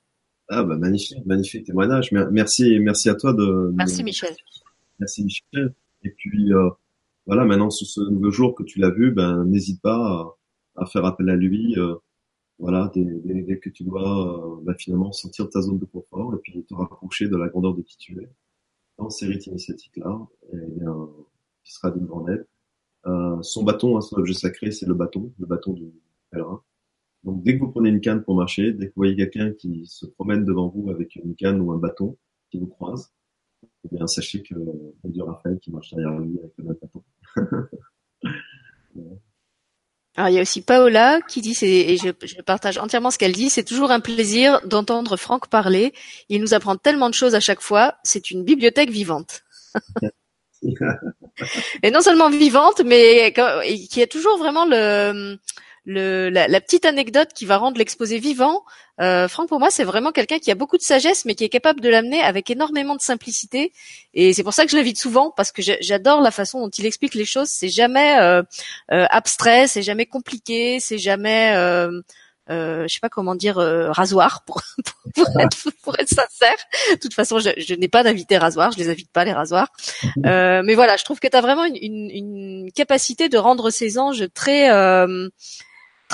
Ah bah magnifique, magnifique témoignage. Merci, merci à toi de. Merci de... Michel. Merci Michel. Et puis euh, voilà, maintenant sous ce nouveau jour que tu l'as vu, ben n'hésite pas à, à, faire appel à lui. Euh, voilà, dès, que tu dois ben, finalement sortir de ta zone de confort et puis te rapprocher de la grandeur de qui tu es dans ces rites initiatiques là, et bien, qui sera d'une grande aide. Euh, son bâton, hein, son objet sacré, c'est le bâton, le bâton du pèlerin. Donc dès que vous prenez une canne pour marcher, dès que vous voyez quelqu'un qui se promène devant vous avec une canne ou un bâton qui vous croise, eh bien sachez que c'est Dieu Raphaël qui marche derrière lui avec le même bâton. Alors il y a aussi Paola qui dit, et je, je partage entièrement ce qu'elle dit, c'est toujours un plaisir d'entendre Franck parler. Il nous apprend tellement de choses à chaque fois. C'est une bibliothèque vivante. et non seulement vivante, mais qui a toujours vraiment le, le la, la, petite anecdote qui va rendre l'exposé vivant. Euh, Franck, pour moi, c'est vraiment quelqu'un qui a beaucoup de sagesse, mais qui est capable de l'amener avec énormément de simplicité. Et c'est pour ça que je l'invite souvent, parce que j'adore la façon dont il explique les choses. C'est jamais euh, euh, abstrait, c'est jamais compliqué, c'est jamais euh, euh, je sais pas comment dire euh, rasoir pour pour, être, pour être sincère. De toute façon, je, je n'ai pas d'invité rasoir, je les invite pas les rasoirs. Euh, mais voilà, je trouve que tu as vraiment une, une, une, capacité de rendre ces anges très euh,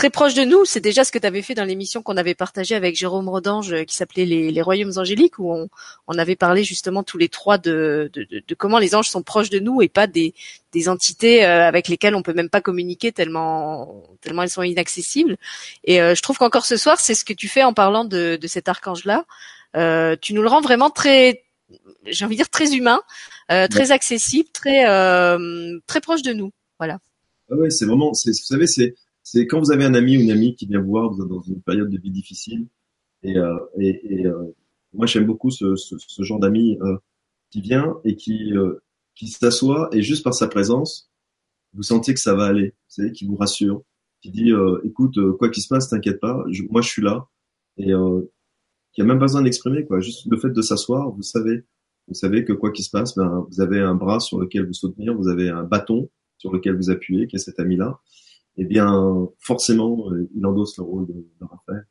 très proches de nous. C'est déjà ce que tu avais fait dans l'émission qu'on avait partagée avec Jérôme Rodange qui s'appelait les, les, royaumes angéliques où on, on, avait parlé justement tous les trois de, de, de, de, comment les anges sont proches de nous et pas des, des entités euh, avec lesquelles on peut même pas communiquer tellement tellement elles sont inaccessibles. Et euh, je trouve qu'encore ce soir, c'est ce que tu fais en parlant de, de cet archange là. Euh, tu nous le rends vraiment très j'ai envie de dire très humain, euh, très accessible, très euh, très proche de nous. Voilà. Ah ouais, c'est vraiment, vous savez, c'est c'est quand vous avez un ami ou une amie qui vient vous voir, vous êtes dans une période de vie difficile, et, euh, et, euh, moi j'aime beaucoup ce, ce, ce genre d'ami euh, qui vient et qui qui s'assoit et juste par sa présence, vous sentez que ça va aller, vous savez, qui vous rassure, qui dit écoute quoi qu'il se passe, t'inquiète pas, moi je suis là, et qui a même pas besoin d'exprimer quoi, juste le fait de s'asseoir, vous savez, vous savez que quoi qu'il se passe, ben, vous avez un bras sur lequel vous soutenir, vous avez un bâton sur lequel vous appuyez, qui est cet ami-là, eh bien, forcément, il endosse le rôle de, de Raphaël.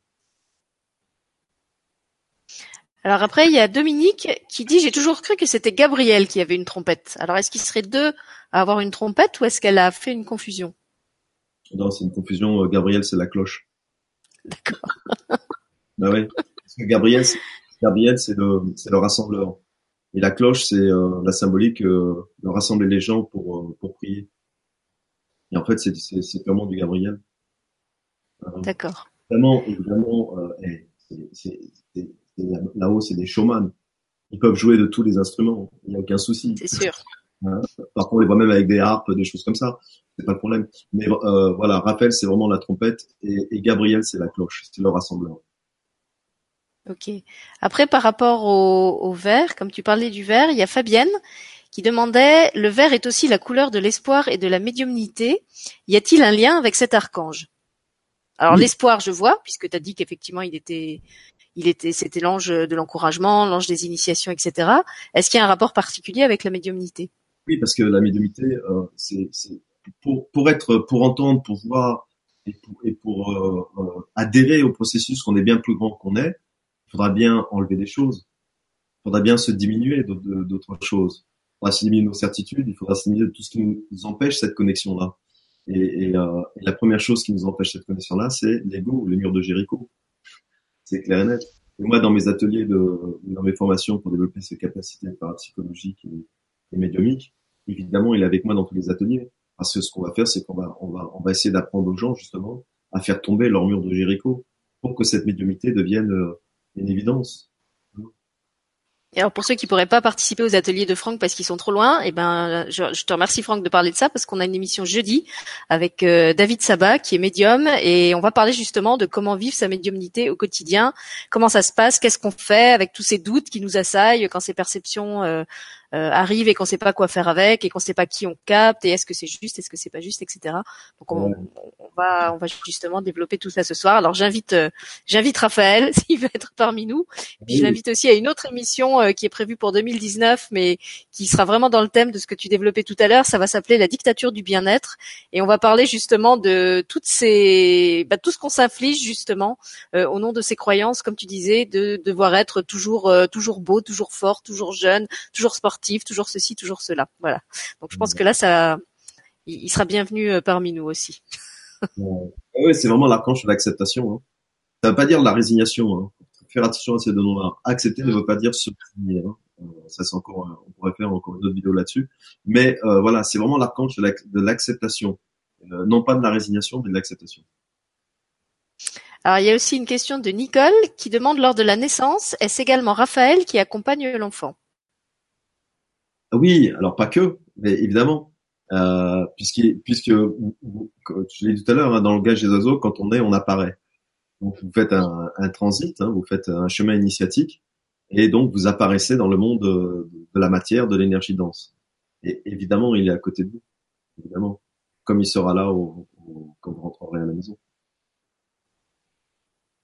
Alors après, il y a Dominique qui dit j'ai toujours cru que c'était Gabriel qui avait une trompette. Alors est-ce qu'il serait deux à avoir une trompette ou est-ce qu'elle a fait une confusion? Non, c'est une confusion. Gabriel, c'est la cloche. D'accord. bah oui. Parce que Gabriel, Gabriel, c'est le, c'est le rassembleur. Et la cloche, c'est euh, la symbolique euh, de rassembler les gens pour, euh, pour prier. Et en fait, c'est, purement du Gabriel. D'accord. Évidemment, évidemment, eh, c'est, c'est, là-haut, c'est des showman. Ils peuvent jouer de tous les instruments. Il n'y a aucun souci. C'est sûr. Hein? Parfois, on les voit même avec des harpes, des choses comme ça. C'est pas le problème. Mais euh, voilà, Raphaël, c'est vraiment la trompette et, et Gabriel, c'est la cloche. C'est le rassembleur. Ok. Après, par rapport au, au vert, comme tu parlais du vert, il y a Fabienne qui demandait le vert est aussi la couleur de l'espoir et de la médiumnité. Y a-t-il un lien avec cet archange? Alors l'espoir, je vois, puisque tu as dit qu'effectivement il était, il était, c'était l'ange de l'encouragement, l'ange des initiations, etc. Est-ce qu'il y a un rapport particulier avec la médiumnité? Oui, parce que la médiumnité, euh, c'est pour, pour être, pour entendre, pour voir et pour, et pour euh, euh, adhérer au processus qu'on est bien plus grand qu'on est il faudra bien enlever des choses. Il faudra bien se diminuer d'autres choses. Faudra se diminuer nos certitudes, il faudra se diminuer tout ce qui nous empêche cette connexion-là. Et, euh, la première chose qui nous empêche cette connexion-là, c'est l'ego, le mur de Jéricho. C'est clair et net. Et moi, dans mes ateliers, de, dans mes formations pour développer ces capacités parapsychologiques et, et médiumiques, évidemment, il est avec moi dans tous les ateliers. Parce que ce qu'on va faire, c'est qu'on va, on va, on va essayer d'apprendre aux gens, justement, à faire tomber leur mur de Jéricho pour que cette médiumité devienne euh, une évidence. Alors pour ceux qui pourraient pas participer aux ateliers de Franck parce qu'ils sont trop loin, eh ben je, te remercie Franck de parler de ça parce qu'on a une émission jeudi avec euh, David Sabat qui est médium et on va parler justement de comment vivre sa médiumnité au quotidien, comment ça se passe, qu'est-ce qu'on fait avec tous ces doutes qui nous assaillent quand ces perceptions euh, arrive et qu'on sait pas quoi faire avec et qu'on sait pas qui on capte et est-ce que c'est juste, est-ce que c'est pas juste, etc. Donc on, on, va on va justement développer tout ça ce soir. Alors j'invite euh, j'invite Raphaël s'il veut être parmi nous. Et puis je l'invite aussi à une autre émission euh, qui est prévue pour 2019, mais qui sera vraiment dans le thème de ce que tu développais tout à l'heure. Ça va s'appeler la dictature du bien-être et on va parler justement de toutes ces bah, tout ce qu'on s'inflige justement euh, au nom de ces croyances, comme tu disais, de devoir être toujours toujours beau, toujours fort, toujours jeune, toujours sportif toujours ceci, toujours cela. Voilà. Donc je pense que là, ça, il, sera bienvenu euh, parmi nous aussi. oui, c'est vraiment l'archange de l'acceptation. Hein. Ça veut pas dire la résignation. Hein. Faire attention à ces deux noms-là. Accepter ne veut pas dire se résigner. Hein. Euh, ça, c'est encore, on pourrait faire encore une autre vidéo là-dessus. Mais euh, voilà, c'est vraiment l'archange de l'acceptation, non pas de la résignation, mais de l'acceptation. Alors, il y a aussi une question de Nicole qui demande lors de la naissance, est-ce également Raphaël qui accompagne l'enfant? Oui, alors pas que, mais évidemment, euh, puisque, puisque je l'ai dit tout à l'heure, hein, dans le gage des oiseaux, quand on est, on apparaît. Donc vous faites un, transit, hein, vous faites un chemin initiatique, et donc vous apparaissez dans le monde de, de la matière, de l'énergie dense. Et évidemment, il est à côté de vous, évidemment, comme il sera là quand vous rentrerez à la maison.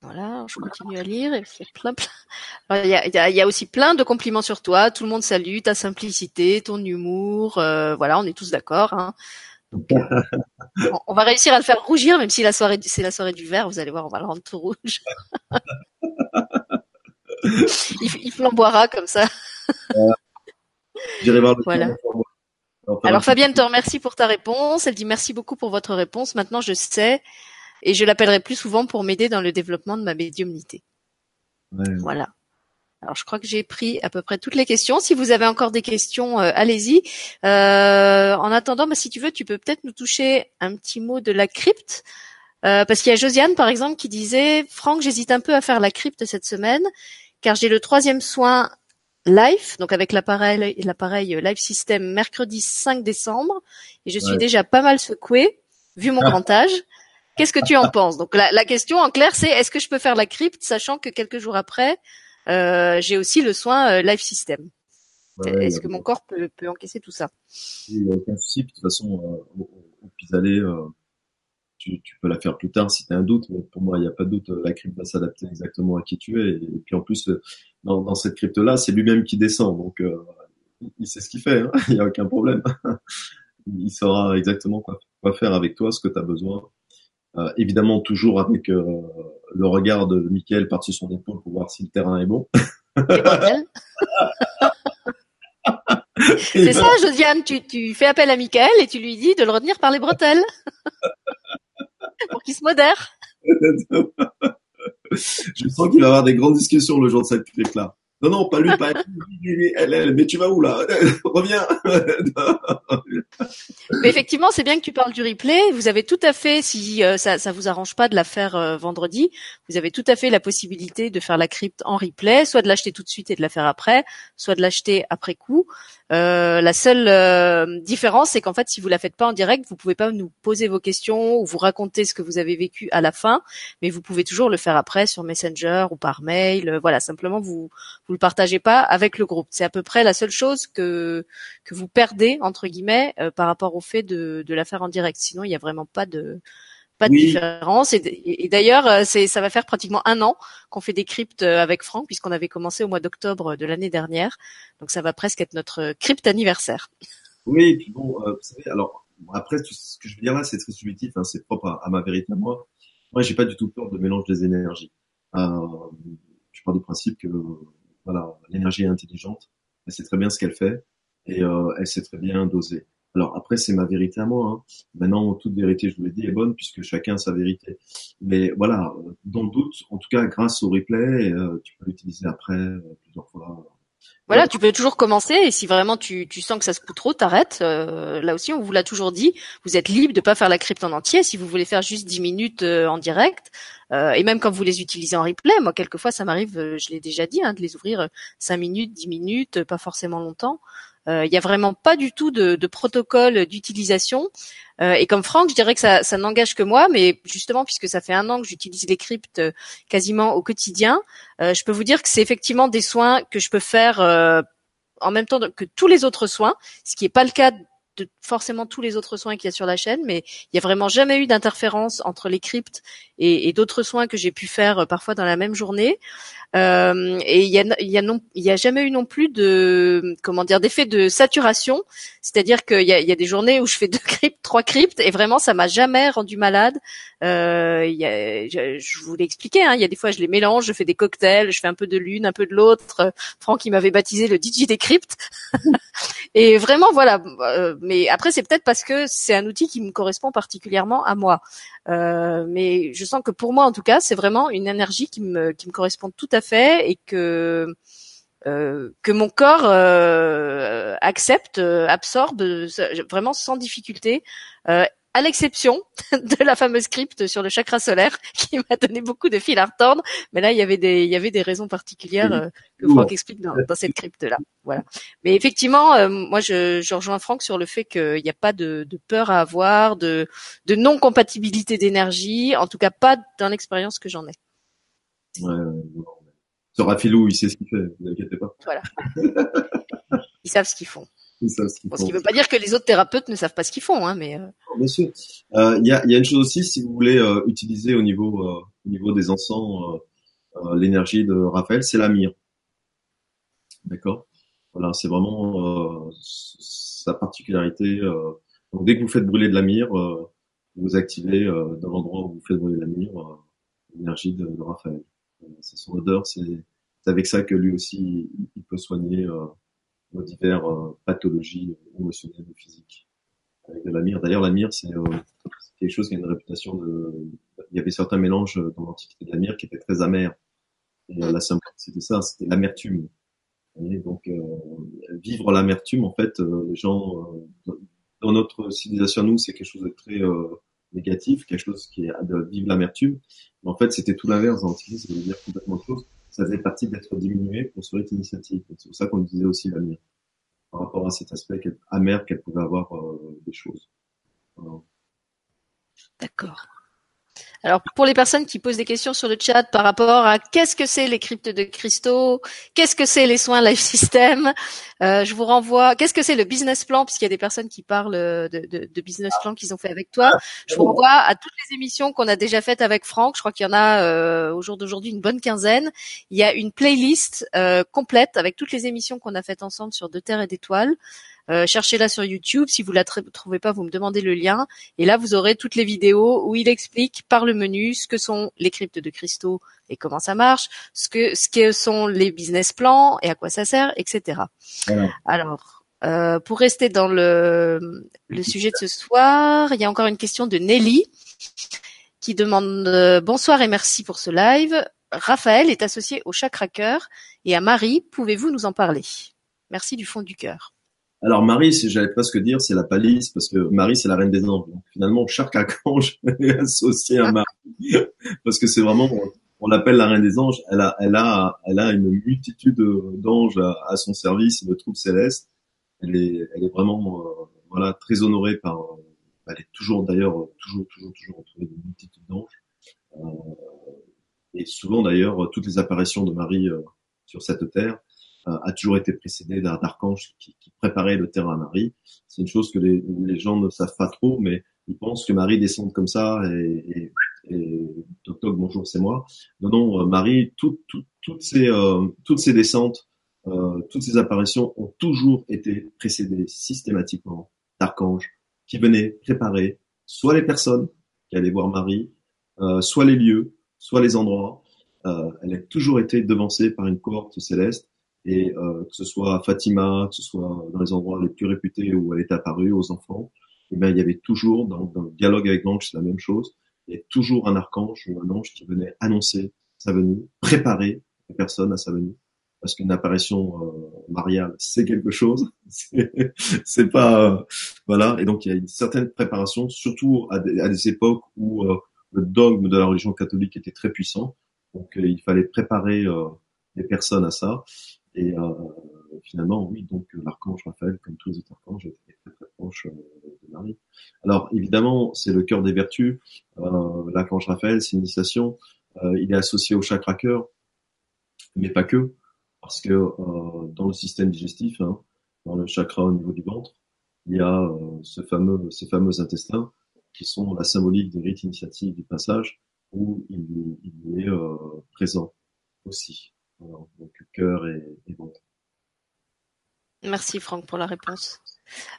Voilà, je continue à lire. Il y a plein, plein... Il, y a, il, y a, aussi plein de compliments sur toi. Tout le monde salue ta simplicité, ton humour. Euh, voilà, on est tous d'accord. Hein. Euh, on va réussir à le faire rougir, même si la soirée c'est la soirée du verre. Vous allez voir, on va le rendre tout rouge. il, il flamboiera comme ça. J'irai voir voilà. Alors Fabienne te remercie pour ta réponse. Elle dit merci beaucoup pour votre réponse. Maintenant, je sais et je l'appellerai plus souvent pour m'aider dans le développement de ma médiumnité. Voilà. Alors je crois que j'ai pris à peu près toutes les questions. Si vous avez encore des questions, euh, allez-y. Euh, en attendant, bah, si tu veux, tu peux peut-être nous toucher un petit mot de la crypte. Euh, parce qu'il y a Josiane, par exemple, qui disait Franck, j'hésite un peu à faire la crypte cette semaine, car j'ai le troisième soin live, donc avec l'appareil l'appareil Live System mercredi 5 décembre, et je suis déjà pas mal secouée, vu mon grand âge. Qu'est-ce que tu en penses? Donc la, la, question en clair, c'est est-ce que je peux faire la crypte, sachant que quelques jours après, euh, j'ai aussi le soin euh, Life System? est-ce que mon corps peut, peut, encaisser tout ça? Il n'y a aucun souci. De toute façon, euh, au, au pis-aller, euh, tu, tu, peux la faire plus tard si tu as un doute. Mais pour moi, il n'y a pas de doute. La crypte va s'adapter exactement à qui tu es. Et, puis en plus, dans, dans cette crypte-là, c'est lui-même qui descend. Donc, euh, il sait ce qu'il fait. Hein. Il n'y a aucun problème. il saura exactement quoi, quoi faire avec toi, ce que tu as besoin. Euh, évidemment, toujours avec euh, le regard de Michael par-dessus son épaule pour voir si le terrain est bon. C'est ça, Josiane, tu, tu fais appel à Michael et tu lui dis de le retenir par les bretelles. Pour qu'il se modère. Je sens qu'il va y avoir des grandes discussions le jour de cette clip-là. Non, non, pas lui, pas elle, mais tu vas où là Reviens effectivement, c'est bien que tu parles du replay. Vous avez tout à fait, si euh, ça, ça vous arrange pas de la faire euh, vendredi, vous avez tout à fait la possibilité de faire la crypte en replay, soit de l'acheter tout de suite et de la faire après, soit de l'acheter après coup. Euh, la seule différence, c'est qu'en fait, si vous la faites pas en direct, vous pouvez pas nous poser vos questions ou vous raconter ce que vous avez vécu à la fin, mais vous pouvez toujours le faire après sur Messenger ou par mail. Voilà, simplement vous vous le partagez pas avec le groupe. C'est à peu près la seule chose que que vous perdez entre guillemets par rapport au fait de de la faire en direct. Sinon, il y a vraiment pas de pas de différence. Et, d'ailleurs, euh, c'est ça va faire pratiquement un an qu'on fait des cryptes euh, avec Franck, puisqu'on avait commencé au mois d'octobre de l'année dernière. Donc ça va presque être notre crypte anniversaire. Oui, et puis bon, euh, vous savez, alors après ce que je veux dire là, c'est très subjectif, hein, c'est propre à, ma vérité à moi. Moi, j'ai pas du tout peur de mélange des énergies. Euh, je pars du principe que voilà, l'énergie est intelligente, elle sait très bien ce qu'elle fait et euh, elle sait très bien doser. Alors après, c'est ma vérité à moi. Hein. Maintenant, toute vérité, je vous l'ai dit, est bonne puisque chacun a sa vérité. Mais voilà, dans le doute, en tout cas, grâce au replay, euh, tu peux l'utiliser après euh, plusieurs fois. Voilà, tu peux toujours commencer et si vraiment tu, tu sens que ça se coûte trop, t'arrêtes. Euh, là aussi, on vous l'a toujours dit, vous êtes libre de pas faire la crypte en entier. Si vous voulez faire juste 10 minutes en direct, et même quand vous les utilisez en replay, moi quelquefois ça m'arrive, je l'ai déjà dit, hein, de les ouvrir 5 minutes, 10 minutes, pas forcément longtemps. Euh, il n'y a vraiment pas du tout de, de protocole d'utilisation. Euh, et comme Franck, je dirais que ça, n'engage que moi, mais justement puisque ça fait un an que j'utilise les cryptes euh, quasiment au quotidien, je peux vous dire que c'est effectivement des soins que je peux faire en même temps que tous les autres soins, ce qui n'est pas le cas de forcément tous les autres soins qu'il y a sur la chaîne, mais il n'y a vraiment jamais eu d'interférence entre les cryptes et, d'autres soins que j'ai pu faire parfois dans la même journée. Euh, et il y a, y a y a jamais eu non plus de comment dire d'effet de saturation, c'est-à-dire qu'il y a, y a des journées où je fais deux cryptes, trois cryptes, et vraiment ça m'a jamais rendu malade. Euh, y a, je, je, vous l'ai expliqué, hein, il y a des fois je les mélange, je fais des cocktails, je fais un peu de l'une, un peu de l'autre. Franck il m'avait baptisé le DJ des cryptes, et vraiment voilà. Euh, mais après c'est peut-être parce que c'est un outil qui me correspond particulièrement à moi. Euh, mais je sens que pour moi en tout cas c'est vraiment une énergie qui me qui me correspond tout à fait et que euh, que mon corps euh, accepte, absorbe vraiment sans difficulté à l'exception de la fameuse script sur le chakra solaire qui m'a donné beaucoup de fil à retordre. Mais là, il y avait des, il y avait des raisons particulières euh, que Franck explique dans, cette crypte-là. Voilà. Mais effectivement, euh, moi, je, je, rejoins Franck sur le fait qu'il n'y a pas de, de, peur à avoir, de, de non-compatibilité d'énergie. En tout cas, pas dans l'expérience que j'en ai. Ouais, ce Rafilou, il sait ce qu'il fait, ne vous inquiétez pas. Voilà. Ils savent ce qu'ils font ce, qui ne veut pas dire que les autres thérapeutes ne savent pas ce qu'ils font, hein, mais. Euh... Bien sûr. Euh, il y, a, y, a, une chose aussi, si vous voulez euh, utiliser au niveau, euh, au niveau des encens l'énergie de Raphaël, c'est la mire. D'accord? Voilà, c'est vraiment sa particularité. donc dès que vous faites brûler de la mire, vous activez dans l'endroit où vous faites brûler la mire l'énergie de, de, Raphaël. C'est son odeur, c'est avec ça que lui aussi il peut soigner nos diverses euh, pathologies émotionnelles ou physiques de la. D'ailleurs, la mire, c'est euh, quelque chose qui a une réputation de. Il y avait certains mélanges dans l'Antiquité de la mire qui étaient très amers. Et euh, la c'était ça, c'était l'amertume. Donc, vivre l'amertume, en fait, les gens, dans notre civilisation, nous, c'est quelque chose de très négatif, quelque chose qui est de vivre l'amertume. Mais en fait, c'était tout l'inverse dans l'Antiquité, ça veut dire complètement autre chose ça faisait partie d'être diminué pour sur cette initiative. C'est pour ça qu'on disait aussi l'avenir, par rapport à cet aspect amer qu'elle pouvait avoir euh, des choses. D'accord. Alors pour les personnes qui posent des questions sur le chat par rapport à qu'est-ce que c'est les cryptes de cristaux, qu'est-ce que c'est les soins life system, euh, je vous renvoie. Qu'est-ce que c'est le business plan puisqu'il y a des personnes qui parlent de, business plan qu'ils ont fait avec toi. Je vous renvoie à toutes les émissions qu'on a déjà faites avec Franck. Je crois qu'il y en a euh, au jour d'aujourd'hui une bonne quinzaine. Il y a une playlist euh, complète avec toutes les émissions qu'on a faites ensemble sur De Terre et d'Étoiles. Euh, cherchez-la sur YouTube. Si vous la trouvez pas, vous me demandez le lien. Et là, vous aurez toutes les vidéos où il explique par le menu ce que sont les cryptes de cristaux et comment ça marche, ce que ce que sont les business plans et à quoi ça sert, etc. Alors, euh, pour rester dans le, le sujet de ce soir, il y a encore une question de Nelly qui demande euh, bonsoir et merci pour ce live. Raphaël est associé au Cracker et à Marie, pouvez-vous nous en parler? Merci du fond du cœur. Alors Marie, j'allais presque dire, c'est la palisse parce que Marie c'est la reine des anges. finalement, chaque archange est associé à Marie parce que c'est vraiment, on l'appelle la reine des anges. Elle a, elle a, elle a une multitude d'anges à, son service, de troupes célestes. Elle est, elle est vraiment, euh, voilà, très honorée par. Elle est toujours, d'ailleurs, toujours, toujours, toujours entourée d'une multitude d'anges. Euh, et souvent d'ailleurs, toutes les apparitions de Marie euh, sur cette terre euh, a toujours été précédée d'archanges qui, qui préparaient le terrain à Marie. C'est une chose que les, gens ne savent pas trop, mais ils pensent que Marie descend comme ça et, et, et bonjour c'est moi. Non non, euh, Marie, tout, tout, toutes ces toutes ces descentes, toutes ces apparitions ont toujours été précédées systématiquement d'archanges qui venaient préparer soit les personnes qui allaient voir Marie, soit les lieux, soit les endroits. Euh, elle a toujours été devancée par une cohorte céleste et euh, que ce soit à Fatima, que ce soit dans les endroits les plus réputés où elle est apparue aux enfants, eh bien, il y avait toujours, dans, le dialogue avec l'ange, c'est la même chose, il y a toujours un archange ou un ange qui venait annoncer sa venue, préparer les personnes à sa venue. Parce qu'une apparition euh, mariale, c'est quelque chose. c'est pas euh, voilà. Et donc il y a une certaine préparation, surtout à des, à des époques où euh, le dogme de la religion catholique était très puissant. Donc euh, il fallait préparer les personnes à ça. Et euh, finalement, oui, donc l'archange Raphaël, comme tous les autres archanges, était très très proche de Marie. Alors évidemment, c'est le cœur des vertus. l'archange Raphaël, c'est une initiation. il est associé au chakra cœur, mais pas que, parce que dans le système digestif, hein, dans le chakra au niveau du ventre, il y a ce fameux, ces fameux intestins qui sont la symbolique des rites initiatives du passage, où il, il est euh, présent aussi. Donc cœur et, et ventre. Merci Franck pour la réponse.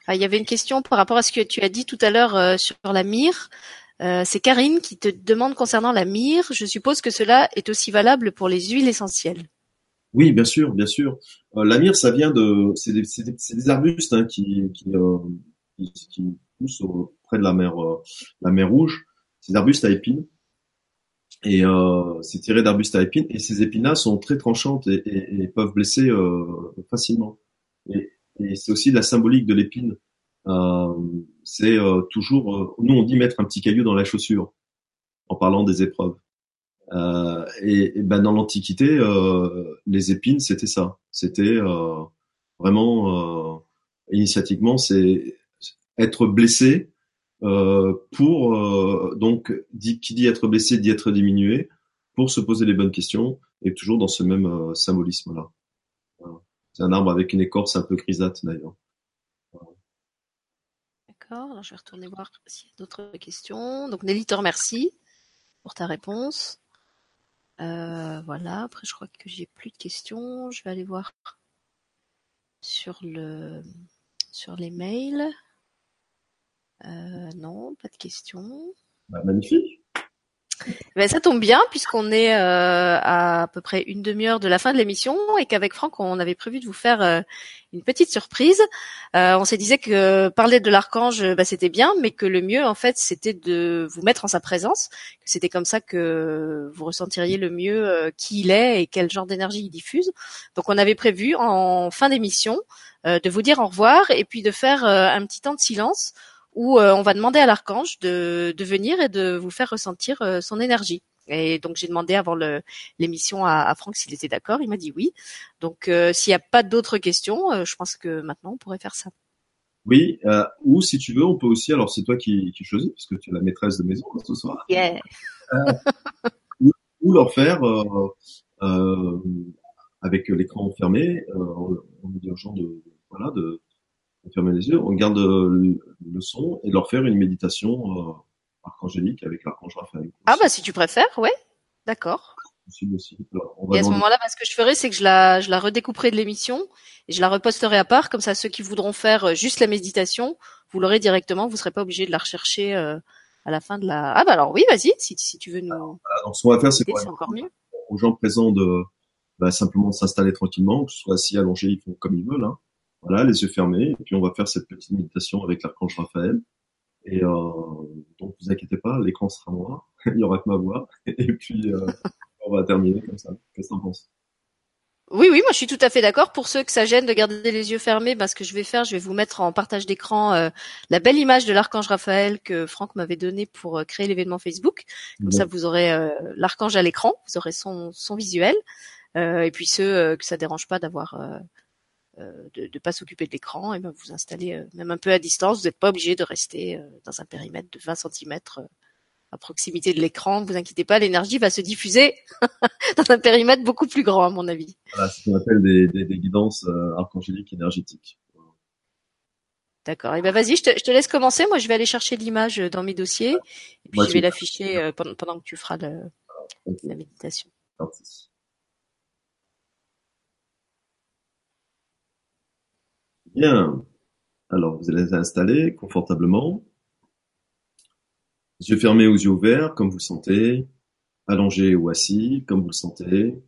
Ah, il y avait une question par rapport à ce que tu as dit tout à l'heure euh, sur la myrrhe. Euh, c'est Karine qui te demande concernant la myrrhe. Je suppose que cela est aussi valable pour les huiles essentielles. Oui, bien sûr, bien sûr. Euh, la myrrhe, ça vient de, c'est des, des, des, arbustes hein, qui, qui, euh, qui, qui, poussent près de la mer, euh, la mer Rouge. Ces arbustes à épines et euh, c'est tiré d'arbustes à épines et ces épines-là sont très tranchantes et, peuvent blesser euh, facilement. Et, c'est aussi la symbolique de l'épine. Euh, c'est euh, toujours, euh, nous on dit mettre un petit caillou dans la chaussure en parlant des épreuves. Euh, et, ben dans l'Antiquité, les épines c'était ça. C'était vraiment initiatiquement, c'est être blessé pour euh, donc qui dit être blessé dit être diminué pour se poser les bonnes questions et toujours dans ce même euh, symbolisme là. C'est un arbre avec une écorce un peu grisâtre d'ailleurs. D'accord, je vais retourner voir s'il y a d'autres questions. Donc Nelly te remercie pour ta réponse. Euh, voilà, après je crois que j'ai plus de questions. Je vais aller voir sur le sur les mails. Euh, non, pas de questions. Bah, magnifique. Ben, ça tombe bien puisqu'on est euh, à, à peu près une demi-heure de la fin de l'émission et qu'avec Franck on avait prévu de vous faire euh, une petite surprise. Euh, on s'est disait que parler de l'archange bah, c'était bien, mais que le mieux en fait c'était de vous mettre en sa présence, que c'était comme ça que vous ressentiriez le mieux euh, qui il est et quel genre d'énergie il diffuse. Donc on avait prévu en fin d'émission euh, de vous dire au revoir et puis de faire un petit temps de silence où euh, on va demander à l'archange de, de, venir et de vous faire ressentir euh, son énergie. Et donc j'ai demandé avant l'émission à, à, Franck s'il était d'accord. Il m'a dit oui. Donc euh, s'il n'y a pas d'autres questions, je pense que maintenant on pourrait faire ça. Oui, euh, ou si tu veux, on peut aussi. Alors c'est toi qui, qui choisis parce que tu es la maîtresse de maison ce soir. Yeah. ou, ou, leur faire avec l'écran fermé, en aux gens de voilà de fermer les yeux, on garde euh, le son et leur faire une méditation euh, archangélique avec l'archange Raphaël. Ah bah si tu préfères, ouais, d'accord. Et à ce moment-là, bah, ce que je ferai, c'est que je la, je la redécouperai de l'émission et je la reposterai à part. Comme ça, ceux qui voudront faire euh, juste la méditation, vous l'aurez directement. Vous serez pas obligé de la rechercher euh, à la fin de la. Ah bah alors oui, vas-y, si, si tu veux nous. Alors, ce qu'on va faire, c'est encore mieux. Aux gens présents de bah, simplement s'installer tranquillement, que ce soit assis, allongé, ils font comme ils veulent. Hein. Voilà, les yeux fermés, et puis on va faire cette petite méditation avec l'archange Raphaël. Et euh, donc, vous inquiétez pas, l'écran sera noir, il y aura que ma voix, et puis euh, on va terminer comme ça. Qu'est-ce que t'en penses? Oui, oui, moi je suis tout à fait d'accord. Pour ceux que ça gêne de garder les yeux fermés, bah, ce que je vais faire, je vais vous mettre en partage d'écran euh, la belle image de l'archange Raphaël que Franck m'avait donnée pour euh, créer l'événement Facebook. Comme ça, vous aurez euh, l'archange à l'écran, vous aurez son, son visuel. et puis ceux que ça dérange pas d'avoir de ne pas s'occuper de l'écran, et ben vous installez même un peu à distance. Vous n'êtes pas obligé de rester dans un périmètre de 20 cm à proximité de l'écran. Vous inquiétez pas, l'énergie va se diffuser dans un périmètre beaucoup plus grand, à mon avis. Voilà, c'est ce qu'on appelle des, des, des guidances euh, archangéliques énergétiques. D'accord. Et eh ben vas-y, je te, je te, laisse commencer. Moi, je vais aller chercher l'image dans mes dossiers et puis je vais l'afficher euh, pendant, pendant, que tu feras le, la méditation. Merci. Bien. Alors, vous allez les installer confortablement. Yeux fermés ou yeux ouverts, comme vous le sentez, allongé ou assis, comme vous le sentez.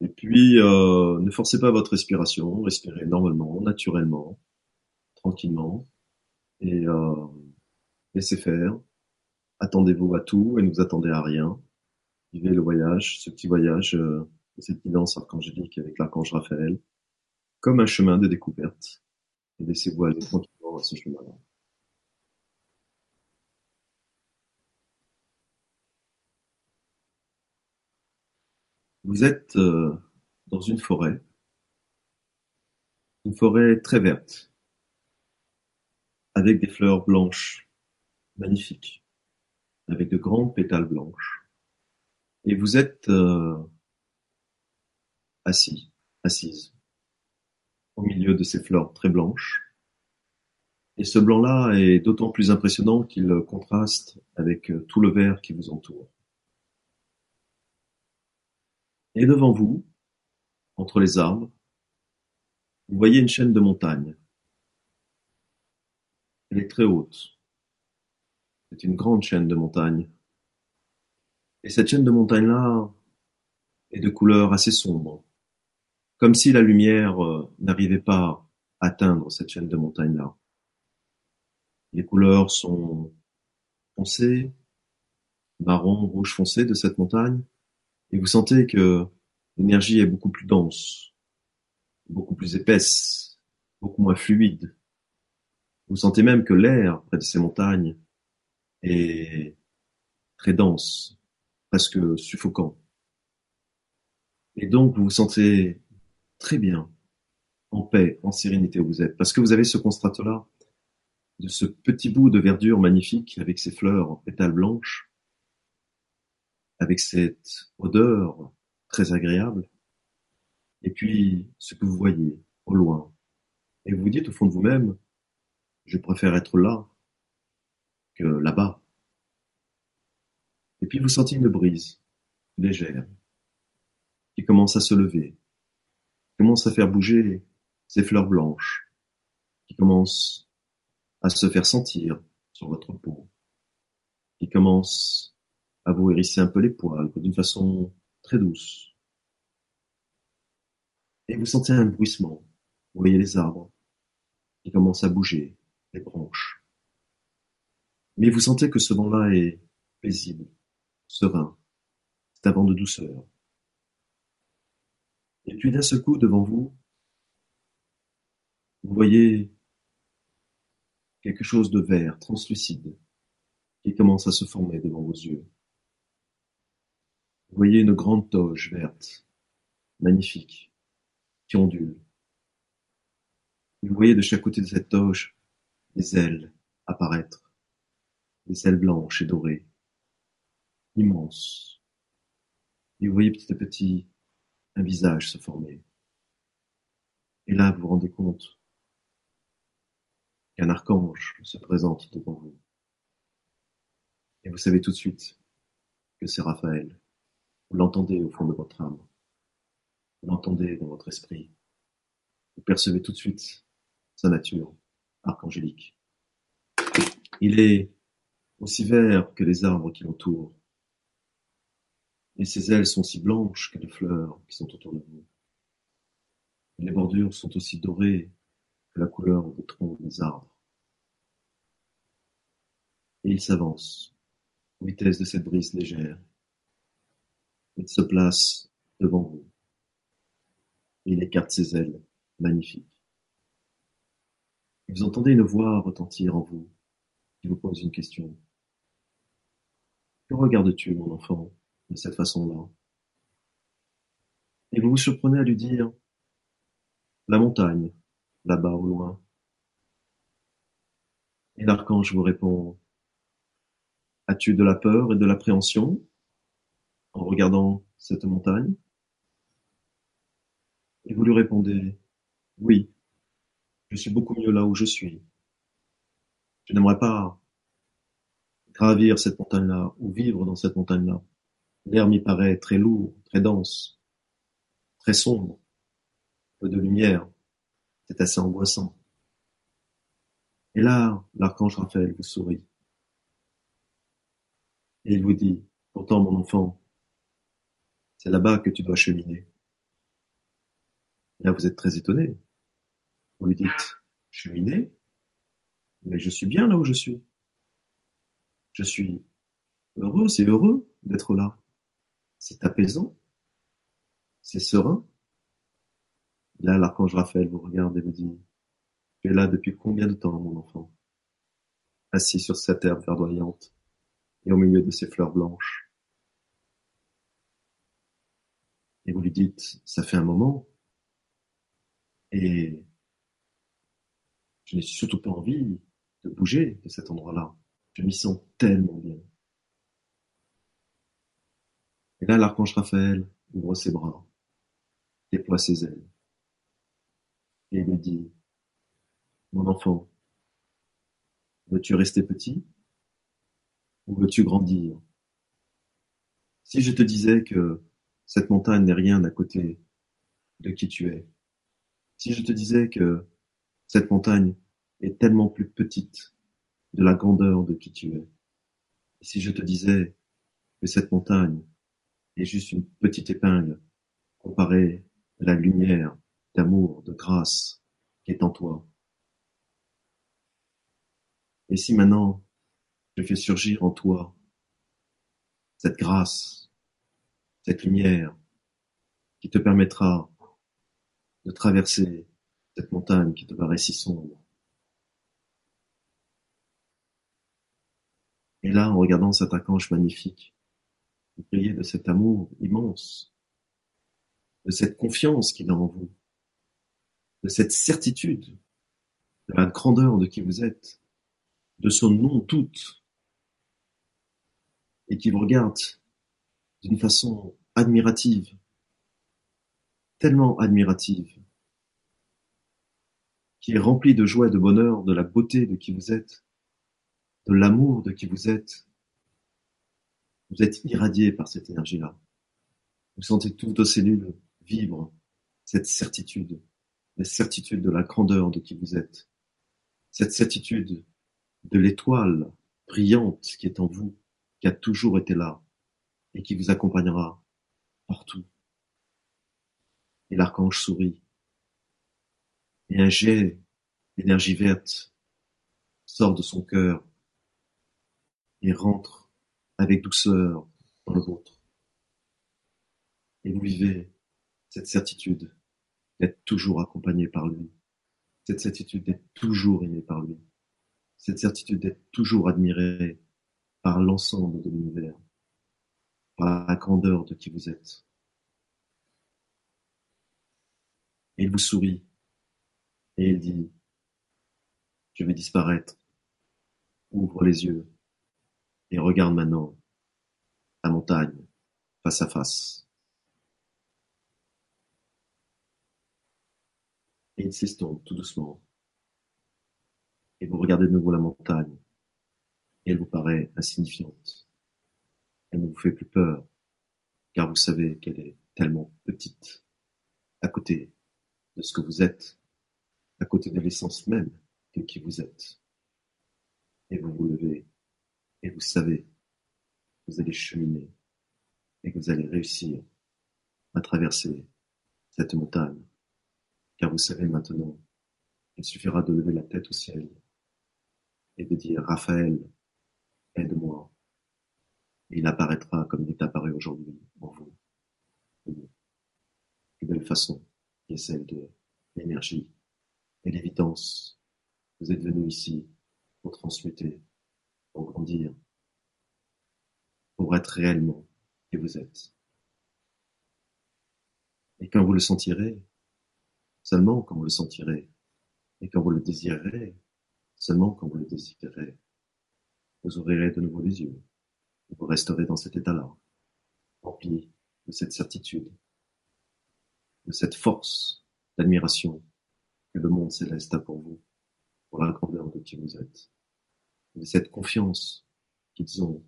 Et puis, euh, ne forcez pas votre respiration, respirez normalement, naturellement, tranquillement, et euh, laissez faire. Attendez-vous à tout et ne vous attendez à rien. Vivez le voyage, ce petit voyage, euh, cette guidance archangélique avec l'archange Raphaël, comme un chemin de découverte. Laissez-vous aller tranquillement à ce chemin-là. Vous êtes euh, dans une forêt, une forêt très verte, avec des fleurs blanches magnifiques, avec de grandes pétales blanches. Et vous êtes euh, assis, assise, au milieu de ces fleurs très blanches. Et ce blanc-là est d'autant plus impressionnant qu'il contraste avec euh, tout le vert qui vous entoure. Et devant vous, entre les arbres, vous voyez une chaîne de montagnes. Elle est très haute. C'est une grande chaîne de montagnes. Et cette chaîne de montagnes-là est de couleur assez sombre, comme si la lumière euh, n'arrivait pas à atteindre cette chaîne de montagnes-là. Les couleurs sont foncées, marron, rouge foncé de cette montagne, et vous sentez que l'énergie est beaucoup plus dense, beaucoup plus épaisse, beaucoup moins fluide. Vous sentez même que l'air près de ces montagnes est très dense, presque suffocant. Et donc vous vous sentez très bien, en paix, en sérénité où vous êtes, parce que vous avez ce constat-là de ce petit bout de verdure magnifique avec ses fleurs en pétales blanches avec cette odeur très agréable, et puis ce que vous voyez au loin, et vous vous dites au fond de vous-même, je préfère être là que là-bas. Et puis vous sentez une brise légère qui commence à se lever, commence à faire bouger ces fleurs blanches, qui commence à se faire sentir sur votre peau, qui commence à vous hérisser un peu les poils, d'une façon très douce. Et vous sentez un bruissement. Vous voyez les arbres qui commencent à bouger, les branches. Mais vous sentez que ce vent-là est paisible, serein. C'est un vent de douceur. Et puis d'un seul coup, devant vous, vous voyez quelque chose de vert, translucide, qui commence à se former devant vos yeux. Vous voyez une grande toge verte, magnifique, qui ondule. Vous voyez de chaque côté de cette toge des ailes apparaître, des ailes blanches et dorées, immenses. Et vous voyez petit à petit un visage se former. Et là, vous vous rendez compte qu'un archange se présente devant vous. Et vous savez tout de suite que c'est Raphaël. Vous l'entendez au fond de votre âme. Vous l'entendez dans votre esprit. Vous percevez tout de suite sa nature archangélique. Il est aussi vert que les arbres qui l'entourent, et ses ailes sont si blanches que les fleurs qui sont autour de vous. Et les bordures sont aussi dorées que la couleur des troncs des arbres. Et il s'avance, aux vitesse de cette brise légère, il se place devant vous. il écarte ses ailes, magnifiques. Et vous entendez une voix retentir en vous, qui vous pose une question. Que regardes-tu, mon enfant, de cette façon-là Et vous vous surprenez à lui dire La montagne, là-bas au loin. Et l'archange vous répond As-tu de la peur et de l'appréhension en regardant cette montagne? Et vous lui répondez Oui, je suis beaucoup mieux là où je suis. Je n'aimerais pas gravir cette montagne-là ou vivre dans cette montagne-là. L'air m'y paraît très lourd, très dense, très sombre, peu de lumière. C'est assez angoissant. Et là, l'archange Raphaël vous sourit. Et il vous dit, pourtant mon enfant, c'est là-bas que tu dois cheminer. Là, vous êtes très étonné. Vous lui dites, cheminer? Mais je suis bien là où je suis. Je suis heureux, c'est heureux d'être là. C'est apaisant. C'est serein. Là, l'archange Raphaël vous regarde et vous dit, tu es là depuis combien de temps, mon enfant? Assis sur cette herbe verdoyante et au milieu de ces fleurs blanches. Et vous lui dites, ça fait un moment, et je n'ai surtout pas envie de bouger de cet endroit-là. Je m'y sens tellement bien. Et là, l'archange Raphaël ouvre ses bras, déploie ses ailes, et lui dit, mon enfant, veux-tu rester petit ou veux-tu grandir? Si je te disais que cette montagne n'est rien à côté de qui tu es, si je te disais que cette montagne est tellement plus petite de la grandeur de qui tu es, si je te disais que cette montagne est juste une petite épingle comparée à la lumière d'amour, de grâce qui est en toi. Et si maintenant je fais surgir en toi cette grâce, cette lumière qui te permettra de traverser cette montagne qui te paraît si sombre. Et là, en regardant cet archange magnifique, vous priez de cet amour immense, de cette confiance qu'il a en vous, de cette certitude de la grandeur de qui vous êtes, de son nom toute, et qui vous regarde d'une façon admirative, tellement admirative, qui est remplie de joie et de bonheur, de la beauté de qui vous êtes, de l'amour de qui vous êtes. Vous êtes irradié par cette énergie-là. Vous sentez toutes vos cellules vivre cette certitude, la certitude de la grandeur de qui vous êtes, cette certitude de l'étoile brillante qui est en vous, qui a toujours été là et qui vous accompagnera partout. Et l'archange sourit. Et un jet d'énergie verte sort de son cœur et rentre avec douceur dans le vôtre. Et vous vivez cette certitude d'être toujours accompagné par lui, cette certitude d'être toujours aimé par lui, cette certitude d'être toujours admiré par l'ensemble de l'univers, par la grandeur de qui vous êtes. Et il vous sourit. Et il dit, je vais disparaître, ouvre les yeux et regarde maintenant la montagne face à face. Et il s'estompe tout doucement. Et vous regardez de nouveau la montagne et elle vous paraît insignifiante. Elle ne vous fait plus peur, car vous savez qu'elle est tellement petite à côté de ce que vous êtes, à côté de l'essence même de qui vous êtes. Et vous vous levez et vous savez, vous allez cheminer et que vous allez réussir à traverser cette montagne. Car vous savez maintenant, il suffira de lever la tête au ciel et de dire Raphaël, aide-moi. Il apparaîtra comme il est apparu aujourd'hui en vous. Une belle façon qui est celle de l'énergie et l'évidence. Vous êtes venu ici pour transmuter, pour grandir, pour être réellement qui vous êtes. Et quand vous le sentirez, seulement quand vous le sentirez, et quand vous le désirerez, seulement quand vous le désirerez, vous ouvrirez de nouveau les yeux, vous resterez dans cet état-là, rempli de cette certitude, de cette force d'admiration que le monde céleste a pour vous, pour la grandeur de qui vous êtes, de cette confiance qu'ils ont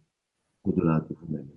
au-delà de vous-même.